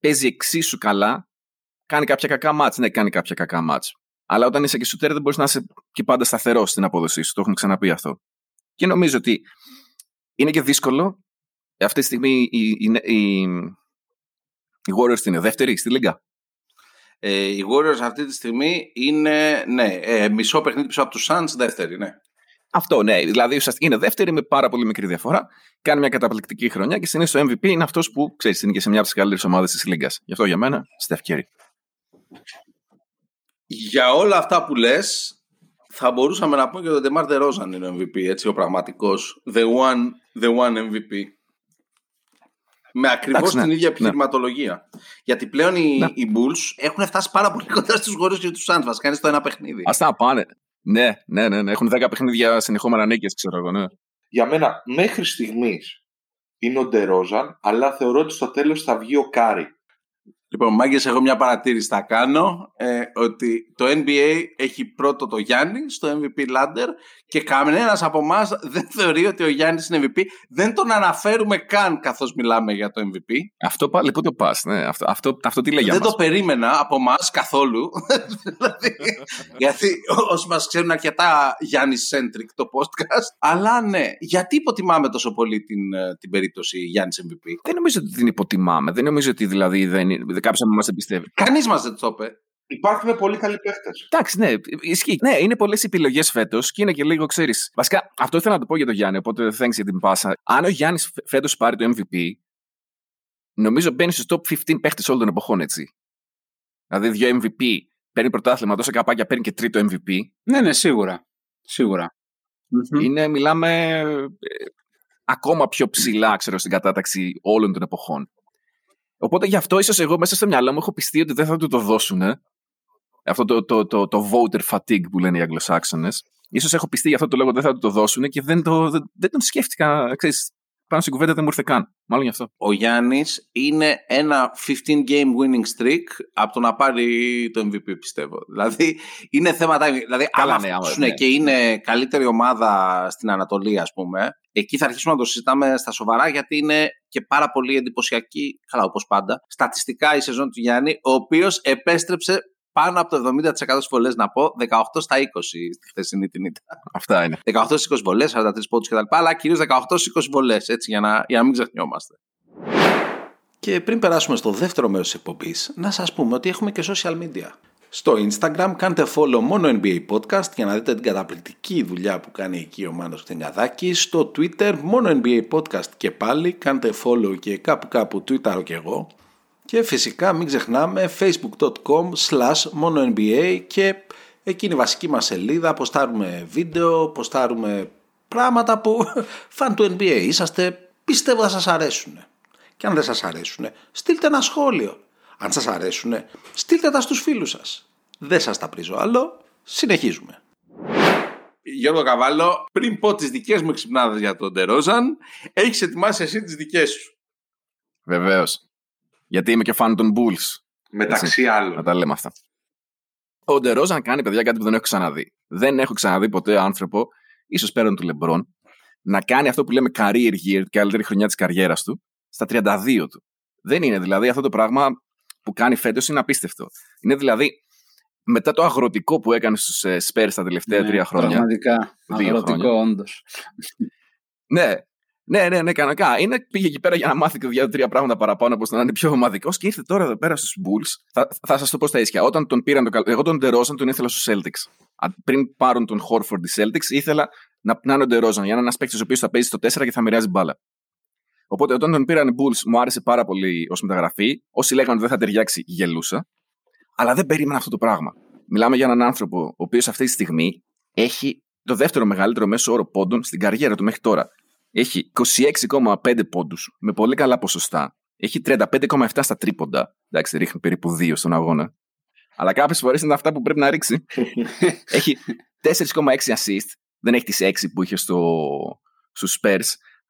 Παίζει εξίσου καλά. Κάνει κάποια κακά μάτς. Ναι, κάνει κάποια κακά μάτς. Αλλά όταν είσαι και σουτέρ δεν μπορείς να είσαι και πάντα σταθερό στην απόδοσή σου. Το έχουμε ξαναπεί αυτό. Και νομίζω ότι είναι και δύσκολο. Αυτή τη στιγμή οι, οι, οι, οι Warriors είναι δεύτεροι στη Λίγκα. Ε, οι Warriors αυτή τη στιγμή είναι ναι, ε, μισό παιχνίδι πίσω από τους Suns, δεύτερη, ναι. Αυτό, ναι. Δηλαδή ουσιαστικά είναι δεύτερη με πάρα πολύ μικρή διαφορά. Κάνει μια καταπληκτική χρονιά και συνήθως το MVP είναι αυτός που ξέρεις, είναι και σε μια από τις καλύτερες ομάδες της Λίγκας. Γι' αυτό για μένα, Steph Curry. Για όλα αυτά που λες, θα μπορούσαμε να πούμε και ότι ο DeMar DeRozan είναι ο MVP, έτσι, ο πραγματικός. The one, the one MVP. Με ακριβώς Εντάξει, την ναι, ίδια ναι. επιχειρηματολογία. Γιατί πλέον οι, Ναι. οι Bulls έχουν φτάσει πάρα πολύ κοντά στους Warriors και τους Suns. Βασικά είναι στο ένα παιχνίδι. Θα τα πάνε. Ναι, ναι, ναι, ναι. Έχουν 10 παιχνίδια συνεχόμενα νίκες, ξέρω εγώ, ναι. Για μένα, μέχρι στιγμής είναι ο Ντερόζαν, αλλά θεωρώ ότι στο τέλος θα βγει ο Κάρι. Λοιπόν, μάγκες, εγώ μια παρατήρηση θα κάνω. Ε, ότι το NBA έχει πρώτο το Γιάννη στο MVP Ladder και κανένας από εμάς δεν θεωρεί ότι ο Γιάννης είναι MVP. Δεν τον αναφέρουμε καν καθώς μιλάμε για το MVP. Αυτό πάλι πού το πας, ναι. Αυτό, αυτό, αυτό τι λέει για δεν μας; το περίμενα από εμάς καθόλου. δηλαδή, γιατί όσοι μας ξέρουν αρκετά Γιάννη Centric το podcast. Αλλά ναι, γιατί υποτιμάμε τόσο πολύ την, ε, την περίπτωση Γιάννης MVP. Δεν νομίζω ότι την υποτιμάμε. Δεν νομίζω ότι δηλαδή δεν, κάποιος από εμά δεν πιστεύει. Κανείς μας δεν το είπε. Υπάρχουν πολύ καλοί παίχτες. Εντάξει, ναι, ισχύει. Ναι, είναι πολλές επιλογές φέτος και είναι και λίγο, ξέρεις. Βασικά, αυτό ήθελα να το πω για τον Γιάννη, οπότε thanks για την πάσα. Αν ο Γιάννης φέτος πάρει το MVP, νομίζω μπαίνει στους top 15 παίχτες όλων των εποχών, έτσι. Δηλαδή, δύο MVP, παίρνει πρωτάθλημα, τόσα καπάκια παίρνει και τρίτο MVP. Ναι, ναι, σίγουρα. Σίγουρα. Μμμ. Είναι, μιλάμε ε, ακόμα πιο ψηλά, ξέρω, στην κατάταξη όλων των εποχών. Οπότε γι' αυτό ίσως εγώ μέσα στο μυαλό μου έχω πιστεί ότι δεν θα του το δώσουν. Αυτό το, το, το, το voter fatigue που λένε οι Αγγλοσάξονες. Ίσως έχω πιστεί γι' αυτό το λόγο ότι δεν θα του το δώσουν και δεν, το, δεν, δεν τον σκέφτηκα. Ξέρεις, πάνω στην κουβέντα δεν μου ήρθε καν. Μάλλον γι' αυτό. Ο Γιάννης είναι ένα 15 game winning streak από το να πάρει το MVP, πιστεύω. Δηλαδή είναι θέμα timing. Δηλαδή, Καλά, αν ναι, άμα- φτάσουνε ναι. και είναι καλύτερη ομάδα στην Ανατολή, ας πούμε, εκεί θα αρχίσουμε να το συζητάμε στα σοβαρά, γιατί είναι και πάρα πολύ εντυπωσιακή, καλά όπως πάντα, στατιστικά η σεζόν του Γιάννη, ο οποίος επέστρεψε πάνω από το 70% στις βολές, να πω, 18 στα 20 στη χθεσινή την ήττα. Αυτά είναι. 18 στις 20 βολές, 43 πόντους κτλ. Αλλά κυρίως 18 στις 20 βολές, έτσι, για να, για να μην ξεχνιόμαστε. Και πριν περάσουμε στο δεύτερο μέρος της εκπομπής, να σας πούμε ότι έχουμε και social media. Στο Instagram κάντε follow μόνο NBA Podcast για να δείτε την καταπληκτική δουλειά που κάνει εκεί ο Μάνος Κτενιαδάκης. Στο Twitter μόνο NBA Podcast και πάλι κάντε follow και κάπου κάπου Twitter και εγώ. Και φυσικά μην ξεχνάμε facebook.com slash μόνο NBA και εκεί είναι η βασική μας σελίδα, ποστάρουμε βίντεο, ποστάρουμε πράγματα που [laughs] φαν του NBA είσαστε, πιστεύω θα σας αρέσουν. Και αν δεν σας αρέσουν, στείλτε ένα σχόλιο. Αν σας αρέσουν, στείλτε τα στους φίλους σας. Δεν σας τα πρίζω άλλο, συνεχίζουμε. Γιώργο Καβάλο, πριν πω τις δικές μου εξυπνάδες για τον Τερόζαν, έχεις ετοιμάσει εσύ τις δικές σου. Βεβαίως. Γιατί είμαι και φαν των Bulls. Μεταξύ Να άλλων. τα λέμε αυτά. Ο Ντερόζαν κάνει παιδιά κάτι που δεν έχω ξαναδεί. Δεν έχω ξαναδεί ποτέ άνθρωπο, ίσως πέραν του Λεμπρόν, να κάνει αυτό που λέμε career year, την καλύτερη χρονιά της καριέρας του, στα 32 του. Δεν είναι δηλαδή αυτό το πράγμα που κάνει φέτος είναι απίστευτο. Είναι δηλαδή μετά το αγροτικό που έκανε στους ε, Spurs τα τελευταία Ναι, τρία χρόνια. Πραγματικά. Δύο Αγροτικό, χρόνια. όντως. Ναι, ναι, ναι, ναι, κανονικά. Είναι, πήγε εκεί πέρα για να μάθει και δύο-τρία πράγματα παραπάνω ώστε να είναι πιο ομαδικός και ήρθε τώρα εδώ πέρα στους Bulls. Θα, θα σας το πω στα ίσια. Όταν τον πήραν, το, καλ- εγώ τον DeRozan τον ήθελα στους Celtics. Α, Πριν πάρουν τον Horford οι Celtics, ήθελα να, να είναι ο DeRozan για να είναι ένας παίκτης ο οποίος θα παίζει στο 4 και θα μοιράζει μπάλα. Οπότε όταν τον πήραν οι Bulls μου άρεσε πάρα πολύ ως μεταγραφή. Όσοι λέγανε ότι δεν θα ταιριάξει, γελούσα. Αλλά δεν περίμενα αυτό το πράγμα. Μιλάμε για έναν άνθρωπο ο οποίος αυτή τη στιγμή έχει το δεύτερο μεγαλύτερο μέσο όρο πόντων στην καριέρα του μέχρι τώρα. Έχει 26,5 πόντους με πολύ καλά ποσοστά. Έχει 35,7 στα τρίποντα. Εντάξει, ρίχνει περίπου 2 στον αγώνα. Αλλά κάποιες φορές είναι αυτά που πρέπει να ρίξει. [laughs] έχει 4,6 assist. Δεν έχει τις 6 που είχε στο, στους Spurs.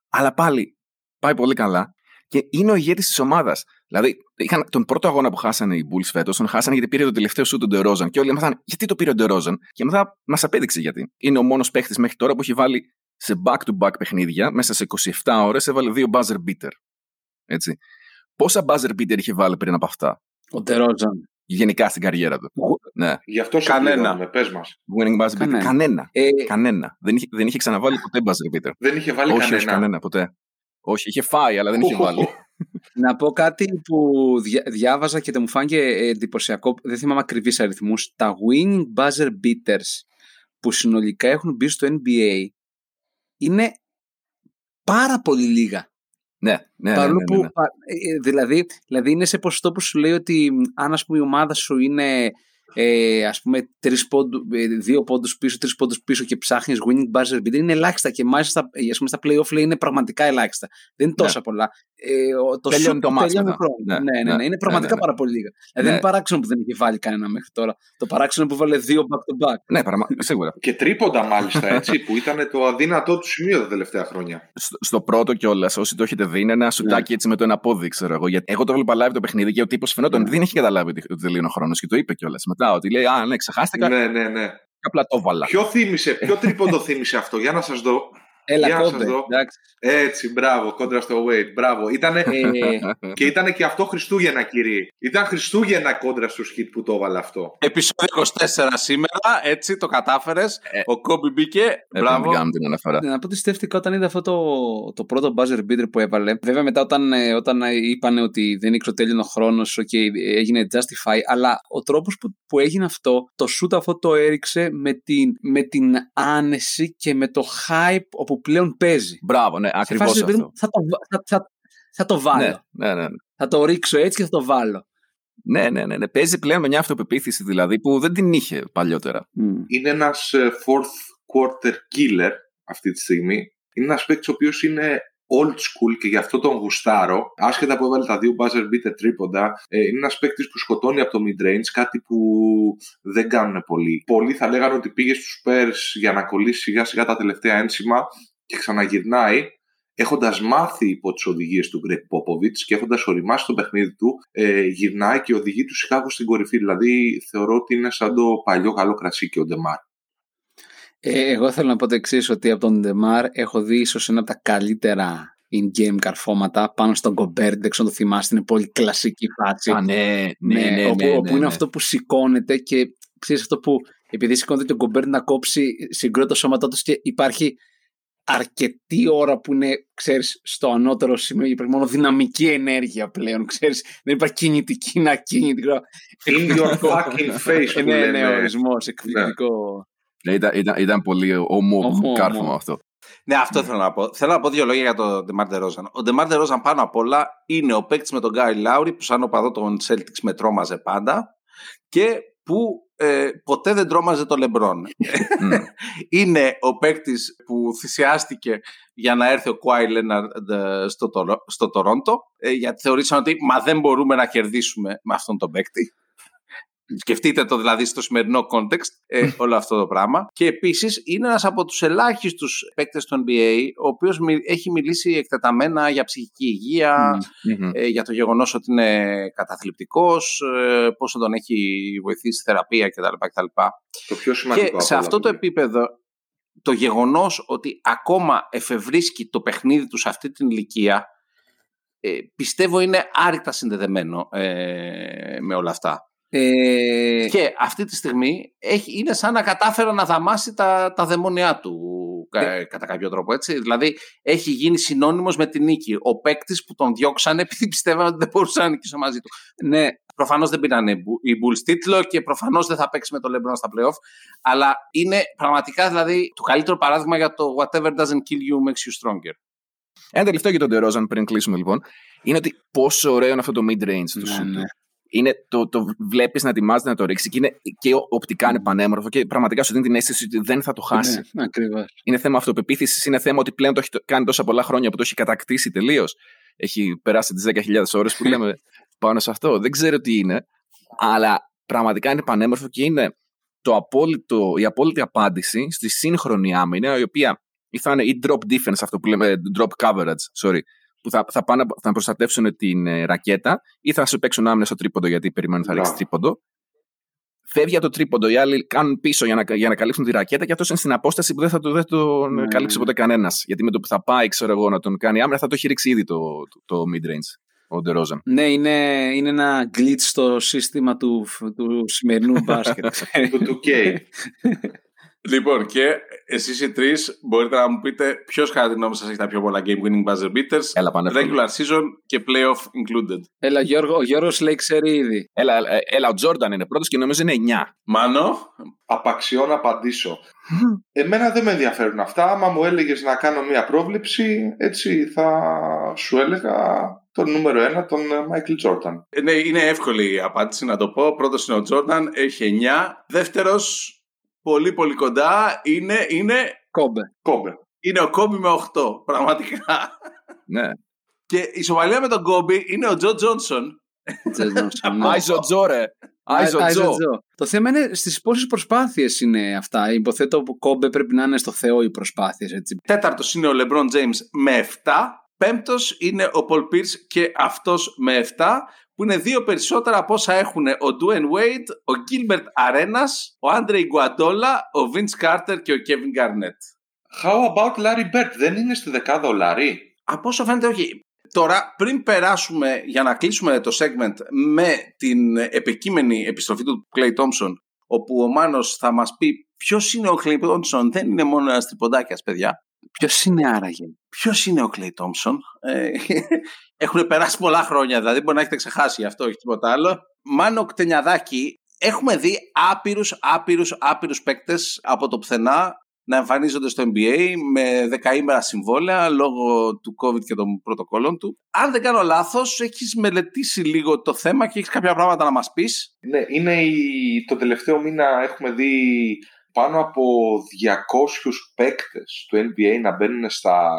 Αλλά πάλι πάει πολύ καλά. Και είναι ο ηγέτης της ομάδας. Δηλαδή, είχαν τον πρώτο αγώνα που χάσανε οι Bulls φέτος, τον χάσανε γιατί πήρε το τελευταίο σου τον DeRozan. Και όλοι έμαθαν γιατί το πήρε ο DeRozan. Και μετά μας απέδειξε γιατί. Είναι ο μόνος παίχτη μέχρι τώρα που έχει βάλει σε back-to-back παιχνίδια, μέσα σε 27 ώρες, έβαλε δύο buzzer beater. Έτσι. Πόσα buzzer beater είχε βάλει πριν από αυτά, Ο Τερόζαν. γενικά στην καριέρα του. Ναι. Γι' αυτό σε Κανένα. πληρώνουμε, πες μας. Winning buzzer beater. Κανένα. Κανένα. Ε, Κανένα. Δεν είχε, δεν είχε ξαναβάλει ποτέ buzzer beater. Δεν είχε βάλει όχι, κανένα. όχι, κανένα, ποτέ. Όχι, είχε φάει, αλλά δεν είχε βάλει. [laughs] να πω κάτι που δια, διάβαζα και το μου φάνηκε εντυπωσιακό. Δεν θυμάμαι ακριβείς αριθμούς. Τα winning buzzer beaters που συνολικά έχουν μπει στο NBA είναι πάρα πολύ λίγα. ναι, ναι, ναι, Παρόλο ναι, ναι, που. ναι. πα- ε, δηλαδή, δηλαδή είναι σε ποσοστό που σου λέει ότι μ, αν ας πούμε η ομάδα σου είναι ε, ας πούμε τρεις πόντου, ε, δύο πόντους πίσω, τρεις πόντους πίσω και ψάχνεις winning buzzer beater είναι ελάχιστα και μάλιστα στα, ε, ας πούμε, στα play-off λέει είναι πραγματικά ελάχιστα. Δεν είναι τόσα πολλά. Ε, ο- το Τελειώνει shoot το μάτς τελειώνει μετά. ο χρόνος. Ναι, Ναι, ναι, ναι, ναι, είναι ναι, πραγματικά ναι, ναι. πάρα πολύ λίγα. Δηλαδή Ναι. είναι παράξενο που δεν είχε βάλει κανένα μέχρι τώρα. Το παράξενο που βάλε δύο back-to-back. Ναι, πραγμα... σίγουρα. Και τρίποντα μάλιστα, έτσι, που ήταν το αδύνατό του σημείο τα τελευταία χρόνια. Στο, στο πρώτο κιόλας, όσοι το έχετε δει, είναι ένα σουτάκι έτσι με το ένα πόδι, ξέρω εγώ. Γιατί εγώ το έβλεπα live το παιχνίδι και ο τύπος φαινόταν ότι δεν είχε καταλάβει ότι ότι τελείωνε ο χρόνος και το είπε κιόλας μετά. Ότι λέει Α, ναι, ξεχάστηκα. ναι, ναι, ναι. Απλά το βάλα. Ποιο θύμισε, ποιο τρίποντο θύμισε αυτό, για να σας δω. Έλα Για να σας κόμπε. δω. εντάξει. Έτσι, μπράβο, κόντρα στο Wade, μπράβο. Ήτανε, Ε, και ήταν και αυτό Χριστούγεννα, κύριε. Ήταν Χριστούγεννα κόντρα στο Χιτ που το έβαλε αυτό. Επισόδιο 24 σήμερα, έτσι το κατάφερες. Ε, Ο Κόμπι μπήκε. Έπρεπε να Μπράβο. την κάνουμε την αναφορά. Να πω ότι στέφτηκα όταν είδα αυτό το, το πρώτο buzzer beater που έβαλε. Βέβαια, μετά όταν, ε, όταν είπαν ότι δεν ήξερε τέλειο ο χρόνος, okay, έγινε justify. Αλλά ο τρόπος που, που έγινε αυτό, το shoot αυτό το έριξε με την, με την άνεση και με το hype όπου πλέον παίζει. Μπράβο, ναι, Σε ακριβώ φάση, παιδί μου, αυτό. Θα το, βα- θα, θα, θα το βάλω. Ναι, ναι, ναι. Θα το ρίξω έτσι και θα το βάλω. Ναι, ναι, ναι, ναι. Παίζει πλέον με μια αυτοπεποίθηση δηλαδή που δεν την είχε παλιότερα. Μμ. Είναι ένας ε, fourth quarter killer αυτή τη στιγμή. Είναι ένας παίκτης ο οποίος είναι old school και γι' αυτό τον γουστάρω. Άσχετα που έβαλε τα δύο buzzer beater τρίποντα, ε, είναι ένας παίκτης που σκοτώνει από το mid-range, κάτι που δεν κάνουν πολλοί. Πολλοί θα λέγανε ότι πήγε στους Spurs για να κολλήσει σιγά σιγά τα τελευταία ένσημα και ξαναγυρνάει έχοντας μάθει υπό τις οδηγίες του Γκρεγκ Πόποβιτς και έχοντας ωριμάσει το παιχνίδι του, ε, γυρνάει και οδηγεί τους Σικάγο στην κορυφή. Δηλαδή, θεωρώ ότι είναι σαν το παλιό καλό κρασί και ο Ντεμάρ. Ε, εγώ θέλω να πω το εξής ότι από τον Ντεμάρ έχω δει ίσως ένα από τα καλύτερα in-game καρφώματα πάνω στον Γκομπέρ. Δεν ξέρω αν το θυμάστε, είναι πολύ κλασική φάση. Α, ναι, ναι, ναι. ναι, όπου, ναι, όπου είναι ναι. αυτό που σηκώνεται και ξέρεις αυτό που επειδή σηκώνεται και ο Γκομπέρ να κόψει συγκρούονται τα σώματά τους και υπάρχει αρκετή ώρα που είναι, ξέρεις, στο ανώτερο σημείο υπάρχει μόνο δυναμική ενέργεια πλέον, ξέρεις, δεν υπάρχει κινητική, είναι ακίνητη. In your fucking face [laughs] Ε, που ναι, λένε. ναι, ορισμός, εκπληκτικό. Ναι, Ήταν, ήταν, ήταν πολύ ομό Ωμό, κάρφωμα ωμό. αυτό. Ναι, αυτό θέλω να πω. Θέλω να πω δύο λόγια για τον Ντεμάρ Ντερόζαν. Ο Ντεμάρ Ντερόζαν πάνω απ' όλα είναι ο παίκτης με τον Κάιλ Λάουρι που σαν οπαδός των Celtics με τρόμαζε πάντα και που ε, ποτέ δεν τρόμαζε το Λεμπρόν. Μμ. είναι ο παίκτης που θυσιάστηκε για να έρθει ο Κουάι Λέναρντ στο, Τορο- στο Τορόντο ε, γιατί θεωρήσαν ότι μα δεν μπορούμε να κερδίσουμε με αυτόν τον παίκτη. Σκεφτείτε το δηλαδή στο σημερινό context ε, όλο αυτό το πράγμα. Και επίσης είναι ένας από τους ελάχιστους παίκτες του NBA, ο οποίος έχει μιλήσει εκτεταμένα για ψυχική υγεία, Μμμ. ε, για το γεγονός ότι είναι καταθλιπτικός, ε, πόσο τον έχει βοηθήσει η θεραπεία κτλ. κτλ. Το πιο σημαντικό Και από σε όλα, αυτό το παιδιά. επίπεδο, το γεγονός ότι ακόμα εφευρίσκει το παιχνίδι του σε αυτή την ηλικία ε, πιστεύω είναι άρρηκτα συνδεδεμένο ε, με όλα αυτά. Ε, Και αυτή τη στιγμή έχει, είναι σαν να κατάφερε να δαμάσει τα, τα δαιμόνια του κα- κατά κάποιο τρόπο. Έτσι. Δηλαδή έχει γίνει συνώνυμος με την νίκη. Ο παίκτης που τον διώξανε επειδή πιστεύανε ότι δεν μπορούσε να νικήσει μαζί του. ναι, Προφανώς δεν πήραν οι Bulls τίτλο και προφανώς δεν θα παίξει με το LeBron στα playoff. Αλλά είναι πραγματικά δηλαδή το καλύτερο παράδειγμα για το whatever doesn't kill you makes you stronger. Ένα τελευταίο για τον DeRozan πριν κλείσουμε λοιπόν. Είναι ότι πόσο ωραίο είναι αυτό το mid-range του ναι, shoot. ναι. Είναι το, το βλέπεις να ετοιμάζεται να το ρίξει και, είναι, και οπτικά είναι πανέμορφο και πραγματικά σου δίνει την αίσθηση ότι δεν θα το χάσει. Ναι, ακριβώς. Είναι θέμα αυτοπεποίθησης, είναι θέμα ότι πλέον το έχει το- κάνει τόσα πολλά χρόνια που το έχει κατακτήσει τελείως. Έχει περάσει τις 10.000 ώρες που [laughs] λέμε πάνω σε αυτό. Δεν ξέρω τι είναι, αλλά πραγματικά είναι πανέμορφο και είναι το απόλυτο, η απόλυτη απάντηση στη σύγχρονη άμυνα, η οποία ή θα είναι ή drop defense, αυτό που λέμε drop coverage, sorry, που θα, θα πάνε θα προστατεύσουν την ε, ρακέτα ή θα σου παίξουν άμυνα στο τρίποντο γιατί περιμένουν θα ρίξει Μπράβο. τρίποντο. Φεύγει από το τρίποντο, οι άλλοι κάνουν πίσω για να, για να καλύψουν τη ρακέτα και αυτός είναι στην απόσταση που δεν θα, το, δεν τον Ναι. καλύψει ποτέ κανένας. Γιατί με το που θα πάει, ξέρω εγώ, να τον κάνει άμυνα, θα το έχει ρίξει ήδη το, το, το mid-range, ο DeRozan. Ναι, είναι, είναι ένα glitch στο σύστημα του, του σημερινού μπάσκετ. [laughs] Το 2K. [laughs] Λοιπόν, και εσείς οι τρεις μπορείτε να μου πείτε ποιος κατά τη γνώμη σας έχει τα πιο πολλά game winning buzzer beaters. Έλα, πανεύκολο. Regular season και playoff included. Έλα, Γιώργο, ο Γιώργος λέει ξέρει ήδη. Έλα, ε, έλα, ο Τζόρνταν είναι πρώτος και νομίζω είναι 9. Μάνο, Απαξιώ να απαντήσω. Εμένα δεν με ενδιαφέρουν αυτά. Άμα μου έλεγες να κάνω μια πρόβλεψη, έτσι θα σου έλεγα τον νούμερο ένα, τον Μάικλ Τζόρνταν. ναι, είναι εύκολη η απάντηση να το πω. Πρώτος είναι ο Τζόρνταν, έχει 9. Δεύτερος, πολύ πολύ κοντά, είναι, είναι, Κόμπι. Κόμπι. είναι ο Κόμπι με 8. Πραγματικά. Ναι. Και η ισοβαθμία με τον Κόμπι είναι ο Τζο Τζόνσον. Τζο Τζόνσον, ναι. Άιζο Τζο, ρε. Άιζο Άιζο Τζο. Τζο. Το θέμα είναι στις πόσες προσπάθειες είναι αυτά. Υποθέτω που κόμπε πρέπει να είναι στο Θεό οι προσπάθειες. Τέταρτος είναι ο LeBron James με 7. Πέμπτος είναι ο Paul Pierce και αυτός με 7. Που είναι δύο περισσότερα από όσα έχουν ο Dwayne Wade, ο Gilbert Arenas, ο Andre Iguodala, ο Vince Carter και ο Kevin Garnett. How about Larry Bird, δεν είναι στη δεκάδα ο Larry; Από όσο φαίνεται όχι. Τώρα, πριν περάσουμε για να κλείσουμε το segment με την επικείμενη επιστροφή του Clay Thompson, όπου ο Μάνος θα μας πει ποιος είναι ο Clay Thompson, δεν είναι μόνο ένας τριποντάκιας, παιδιά. Ποιος είναι άραγε; Ποιος είναι ο Clay Thompson. Ε, [laughs] έχουν περάσει πολλά χρόνια, δηλαδή μπορεί να έχετε ξεχάσει γι' αυτό, όχι τίποτα άλλο. Μάνο Κτενιαδάκη, έχουμε δει άπειρους, άπειρους, άπειρους παίκτες από το πουθενά να εμφανίζονται στο NBA με δεκαήμερα συμβόλαια λόγω του COVID και των πρωτοκόλων του. Αν δεν κάνω λάθος, έχεις μελετήσει λίγο το θέμα και έχεις κάποια πράγματα να μας πεις. Ναι, είναι η... το τελευταίο μήνα έχουμε δει πάνω από 200 παίκτες του NBA να μπαίνουν στα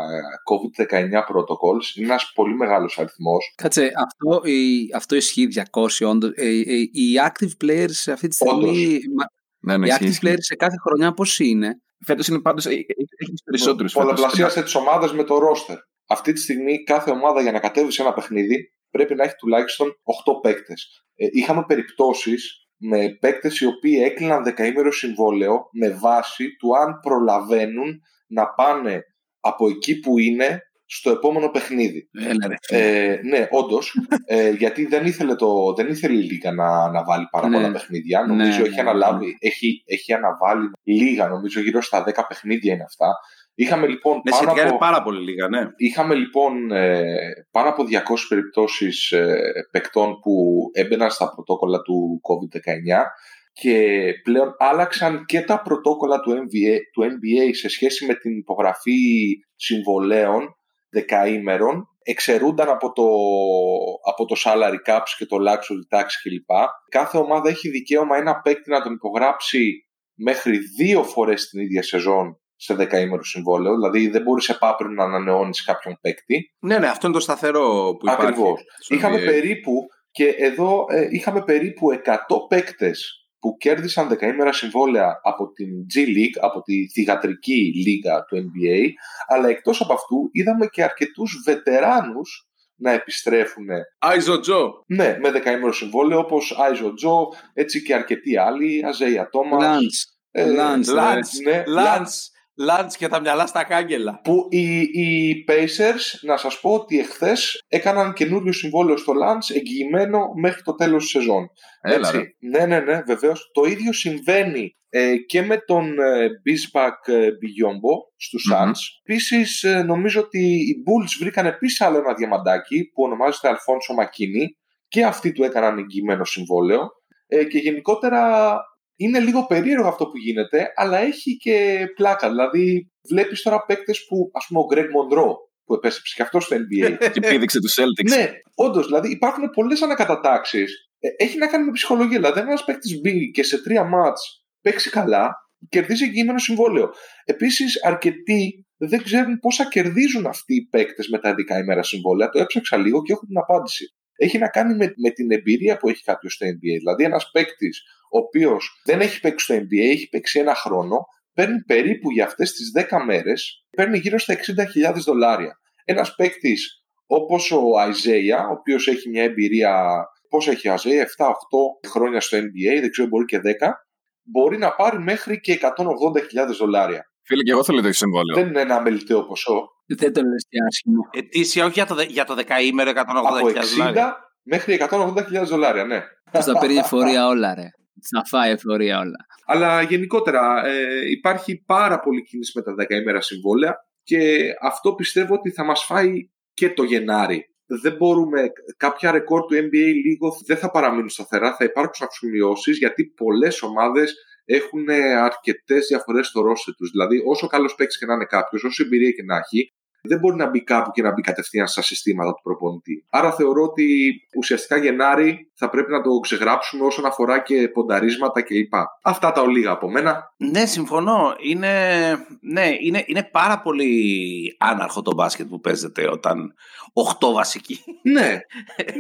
COVID-19 protocols. Είναι ένας πολύ μεγάλος αριθμός. Κάτσε, αυτό, η- αυτό ισχύει 200 όντως. Ε, ε, οι active players σε αυτή τη στιγμή. Όντως. μα- Ναι, ναι, οι ισχύει, active ισχύει. players σε κάθε χρονιά πόσοι είναι; Φέτος είναι πάντως. Έχεις περισσότερους. Πολλαπλασίασε τις ομάδες με το roster. Αυτή τη στιγμή κάθε ομάδα για να κατέβει σε ένα παιχνίδι πρέπει να έχει τουλάχιστον 8 παίκτες. Ε, είχαμε περιπτώσεις με παίκτες οι οποίοι έκλειναν δεκαήμερο συμβόλαιο με βάση του αν προλαβαίνουν να πάνε από εκεί που είναι στο επόμενο παιχνίδι. Έλα, ρε. Ε, ναι, όντως. [laughs] Ε, γιατί δεν ήθελε, το, δεν ήθελε η Λίγα να, να βάλει πάρα Ναι. πολλά παιχνίδια. Νομίζω Ναι, έχει ναι, αναλάβει, έχει, έχει αναβάλει λίγα, νομίζω γύρω στα 10 παιχνίδια είναι αυτά. Είχαμε λοιπόν Ναι, πάνω σχετικά από, είναι πάρα πολύ λίγα, ναι. είχαμε, λοιπόν, ε, πάνω από 200 περιπτώσεις ε, παικτών που έμπαιναν στα πρωτόκολλα του COVID-19 και πλέον άλλαξαν και τα πρωτόκολλα του NBA, του NBA σε σχέση με την υπογραφή συμβολέων δεκαήμερων εξαιρούνταν από το, από το salary caps και το luxury tax κλπ. Κάθε ομάδα έχει δικαίωμα ένα παίκτη να τον υπογράψει μέχρι δύο φορές την ίδια σεζόν σε δεκαήμερο συμβόλαιο. Δηλαδή δεν μπορείς επάπριν να ανανεώνεις κάποιον παίκτη. Ναι, ναι, αυτό είναι το σταθερό που υπάρχει. Ακριβώς. στο Είχαμε NBA. περίπου και εδώ ε, είχαμε περίπου 100 παίκτες που κέρδισαν δεκαήμερα συμβόλαια από την G League, από τη θηγατρική λίγα του NBA, αλλά εκτός από αυτού είδαμε και αρκετούς βετεράνους να επιστρέφουν Άιζο Τζο. ναι, με δεκαήμερο συμβόλαιο όπως Άιζο Τζο, έτσι και αρκετοί άλλοι, Αζέια Τόμα. Lance. Ε, Lance, Λάντς. ναι, Λάντς. Λάντς και τα μυαλά στα κάγκελα. Που οι, οι Pacers, να σας πω ότι εχθές έκαναν καινούριο συμβόλαιο στο Lance εγγυημένο μέχρι το τέλος της σεζόν. Έλα, Έτσι. Ναι, ναι, ναι, βεβαίως. Το ίδιο συμβαίνει ε, και με τον ε, Bisback ε, Biombo στους Μμμ. Suns. Επίσης, ε, νομίζω ότι οι Bulls βρήκαν επίσης άλλο ένα διαμαντάκι που ονομάζεται Αλφόνσο Μακίνη και αυτοί του έκαναν εγγυημένο συμβόλαιο. Ε, και γενικότερα είναι λίγο περίεργο αυτό που γίνεται, αλλά έχει και πλάκα. Δηλαδή, βλέπεις τώρα παίκτες που, ας πούμε, ο Greg Monroe, που επέστρεψε και αυτός στο NBA, [laughs] Και πήδηξε τους Celtics. ναι, όντως, δηλαδή υπάρχουν πολλές ανακατατάξεις. έχει να κάνει με ψυχολογία. Δηλαδή, αν ένας παίκτης μπει και σε τρία μάτς παίξει καλά, κερδίζει εγγυημένο συμβόλαιο. Επίσης, αρκετοί δεν ξέρουν πόσα κερδίζουν αυτοί οι παίκτες με τα ειδικά ημέρα συμβόλαια. Το έψαξα λίγο και έχω την απάντηση. Έχει να κάνει με, με την εμπειρία που έχει κάποιος στο NBA. Δηλαδή, ένας παίκτης ο οποίος δεν έχει παίξει στο NBA, έχει παίξει ένα χρόνο, παίρνει περίπου για αυτές τις 10 μέρες, παίρνει γύρω στα 60.000 δολάρια. Ένας παίκτης όπως ο Αϊζέια, ο οποίος έχει μια εμπειρία. Πόσο έχει ο Αϊζέια, 7-8 χρόνια στο NBA, δεν ξέρω, μπορεί και 10, μπορεί να πάρει μέχρι και 180.000 δολάρια. Φίλε, και εγώ θέλω το συμβόλαιο. Δεν είναι ένα αμεληταίο ποσό. Δεν το λες και άσχημο. Ετήσια, όχι για το, δε- για το δεκαήμερο 180.000 Από 60 δολάρια. μέχρι 180.000 δολάρια, ναι. Θα παίρνει εφορία όλα, ρε. Θα φάει εφορία όλα. Αλλά γενικότερα ε, υπάρχει πάρα πολύ κίνηση με τα δεκαήμερα συμβόλαια και αυτό πιστεύω ότι θα μας φάει και το Γενάρη. Δεν μπορούμε, κάποια ρεκόρ του NBA λίγο δεν θα παραμείνουν σταθερά, θα υπάρξουν αυξομοιώσεις γιατί πολλές ομάδες έχουν αρκετές διαφορές στο ρόστερ τους. Δηλαδή όσο καλός παίκτης και να είναι κάποιος, όσο εμπειρία και να έχει, δεν μπορεί να μπει κάπου και να μπει κατευθείαν στα συστήματα του προπονητή. Άρα θεωρώ ότι ουσιαστικά Γενάρη θα πρέπει να το ξεγράψουμε όσον αφορά και πονταρίσματα κλπ. Αυτά τα ολίγα από μένα. Ναι, συμφωνώ. Είναι, ναι, είναι, είναι πάρα πολύ άναρχο το μπάσκετ που παίζεται όταν 8 βασικοί Ναι,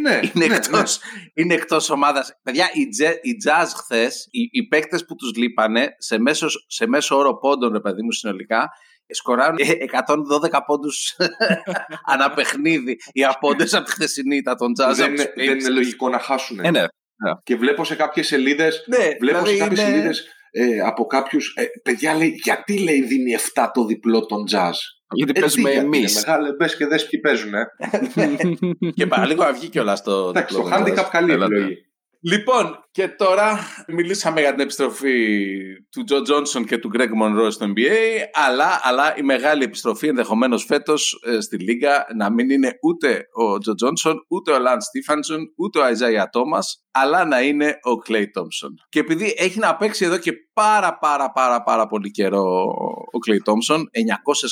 ναι, [laughs] είναι, ναι, εκτός, είναι εκτός ομάδας. Παιδιά, οι, Τζε- οι Jazz χθες, οι, οι παίκτες που τους λείπανε σε μέσος, σε μέσο όρο πόντων, ρε παιδί μου, συνολικά, σκοράρουν [laughs] ε, 112 πόντους [laughs] ανά παιχνίδι. Οι απόντες από τη χθεσινή ήταν των Jazz. δεν, από τους είναι, δεν είναι Pacers. λογικό να χάσουν. Ε, ναι. Και βλέπω σε κάποιες σελίδες Ναι, Βλέπω δηλαδή σε κάποιες είναι- σελίδες ε, από κάποιους. Ε, παιδιά λέει, γιατί λέει δίνει 7 το διπλό των jazz. Γιατί Ε, παίζουμε τι, γιατί εμείς. είναι Μεγάλε, μπες και δες ποιοι παίζουν. Ε. [laughs] Και παραλίγο να βγει κιόλας το Εντάξει, διπλό το των Jazz. handicap καλή Έλατε. επιλογή. Λοιπόν, και τώρα μιλήσαμε για την επιστροφή του Τζο Τζόνσον και του Γκρέγκ Μονρό στο NBA, αλλά, αλλά η μεγάλη επιστροφή ενδεχομένως φέτος ε, στη Λίγκα να μην είναι ούτε ο Τζο Τζόνσον, ούτε ο Λαντ Στίφανσον, ούτε ο Αϊζάια Τόμας, αλλά να είναι ο Κλέι Τόμψον. Και επειδή έχει να παίξει εδώ και πάρα πάρα πάρα πάρα πολύ καιρό ο Κλέι Τόμψον, 900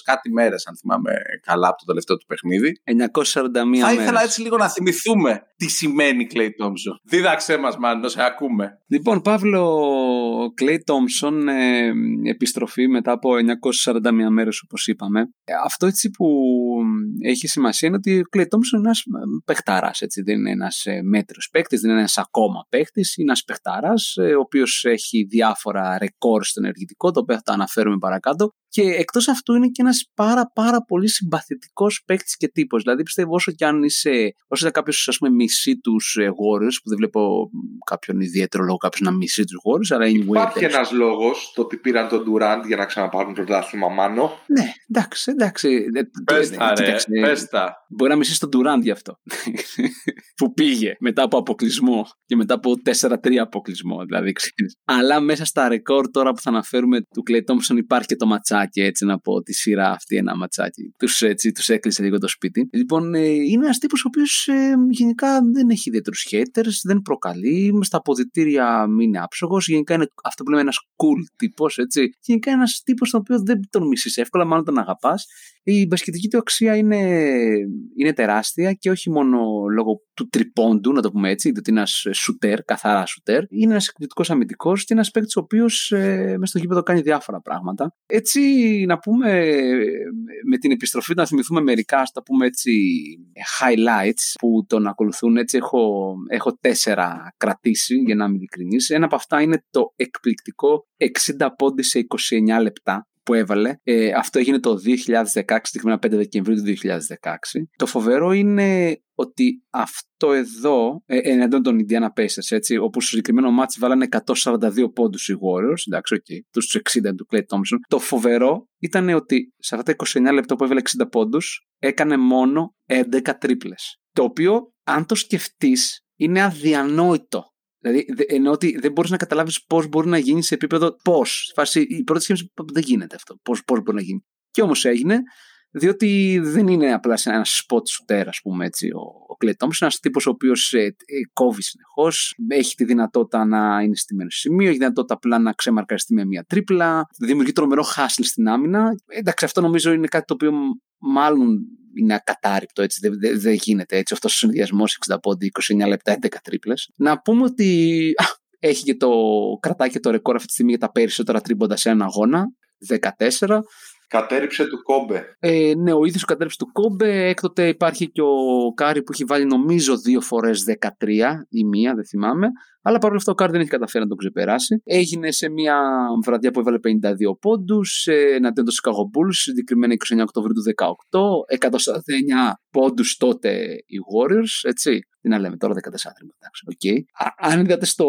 κάτι μέρες αν θυμάμαι καλά από το τελευταίο του παιχνίδι, 941 θα ήθελα μέρες. έτσι λίγο να θυμηθούμε τι σημαίνει Κλέι Τόμψον. Δίδαξέ μας μάλλον, σε ακούμε. Λοιπόν, Παύλο Κλέι Τόμψον, ε, επιστροφή μετά από 941 μέρες όπως είπαμε. Ε, αυτό έτσι που έχει σημασία είναι ότι ο Κλέι Τόμψον είναι ένας ε, παιχταράς, έτσι. Δεν είναι ένας ε, μέτριος παίκτης, δεν είναι ένας ακόμα παίκτης. Είναι ένας παιχταράς, ε, ο οποίος έχει διάφορα ρεκόρ στο ενεργητικό, το οποίο θα τα αναφέρουμε παρακάτω. Και εκτός αυτού είναι και ένας πάρα πάρα πολύ συμπαθητικός παίκτης και τύπος. Δηλαδή πιστεύω όσο κι αν είσαι, όσο είσαι κάποιος ας πούμε μισεί τους ε, Warriors, που δεν βλέπω μ, κάποιον ιδιαίτερο λόγο κάποιος να μισεί τους Warriors, αλλά anyway. Υπάρχει τέλος ένας λόγος το ότι πήραν τον Durant για να ξαναπάρουν το πρωτάθλημα μάνο. Ναι, εντάξει, εντάξει. Ε, Πες ε, τα ρε, κοίταξε, πες τα. Μπορεί να μισήσει τον Durant γι' αυτό. [laughs] που πήγε μετά από αποκλεισμό και μετά από 4-3 αποκλεισμό. Δηλαδή, ξέρεις. Αλλά μέσα στα ρεκόρ τώρα που θα αναφέρουμε του Clay Thompson υπάρχει και το ματσάκι, έτσι να πω, τη σειρά αυτή ένα ματσάκι. Τους, έτσι, τους έκλεισε λίγο το σπίτι. Λοιπόν, ε, είναι ένας τύπος ο οποίος ε, γενικά δεν έχει ιδιαίτερους haters, δεν προκαλεί, στα αποδητήρια μην είναι άψογος, γενικά είναι αυτό που λέμε ένας cool τύπος, έτσι. Γενικά είναι ένας τύπος τον οποίο δεν τον μισείς εύκολα, μάλλον τον αγαπάς η μπασκετική του αξία είναι, είναι τεράστια και όχι μόνο λόγω του τριπώντου, να το πούμε έτσι, διότι είναι ένας σουτέρ, καθαρά σουτέρ. Είναι ένας εκπληκτικός αμυντικός και ένας παίκτης ο οποίος ε, μέσα στο γήπεδο κάνει διάφορα πράγματα. Έτσι, να πούμε ε, με την επιστροφή, να θυμηθούμε μερικά, ας τα πούμε έτσι, highlights που τον ακολουθούν. Έτσι, έχω, έχω τέσσερα κρατήσει για να είμαι ειλικρινής. Ένα από αυτά είναι το εκπληκτικό 60 πόντι σε 29 λεπτά που έβαλε. Ε, αυτό έγινε το 2016, συγκεκριμένα 5 Δεκεμβρίου του 2016. Το φοβερό είναι ότι αυτό εδώ, ε, εναντίον των Indiana Pacers, έτσι, όπου στο συγκεκριμένο μάτς βάλανε 142 πόντους οι Warriors, εντάξει, okay, τους 60 του Clay Thompson. Το φοβερό ήταν ότι σε αυτά τα 29 λεπτά που έβαλε 60 πόντους, έκανε μόνο 11 τρίπλες. Το οποίο, αν το σκεφτείς, είναι αδιανόητο. Δηλαδή, ενώ ότι δεν μπορείς να καταλάβεις πώς μπορεί να γίνει σε επίπεδο πώς. Η πρώτη σκέψη δεν γίνεται αυτό. Πώς μπορεί να γίνει. Και όμως έγινε, διότι δεν είναι απλά σε ένα spot shooter, ας πούμε έτσι, ο, ο Clay Thompson. Ένας τύπος ο οποίος ε, ε, κόβει συνεχώς, έχει τη δυνατότητα να είναι στημένο σημείο, έχει τη δυνατότητα απλά να ξεμαρκαριστεί με μια τρίπλα, δημιουργεί τρομερό χάσλ στην άμυνα. Εντάξει, αυτό νομίζω είναι κάτι το οποίο μάλλον είναι ακατάρρυπτο, έτσι, δεν, δεν, δεν γίνεται έτσι αυτός ο συνδυασμός 60 πόντι, 29 λεπτά, 11 τρίπλες. Να πούμε ότι α, έχει και το, κρατάει και το ρεκόρ αυτή τη στιγμή για τα περισσότερα τρίποντα σε ένα αγώνα, 14. Κατέρριψε του Κόμπι. Ε, ναι, ο ίδιος κατέρριψε του Κόμπι. Έκτοτε υπάρχει και ο Κάρι που έχει βάλει νομίζω δύο φορές 13 ή μία, δεν θυμάμαι. Αλλά παρόλο αυτό ο Κάρι δεν έχει καταφέρει να τον ξεπεράσει. Έγινε σε μια βραδιά που έβαλε 52 πόντους ε, εναντίον των Chicago Bulls, συγκεκριμένα 29 Οκτωβρίου του 2018. 149 πόντους τότε οι Warriors, έτσι. Τι να λέμε τώρα 14 εντάξει, okay. Αν είδατε στο,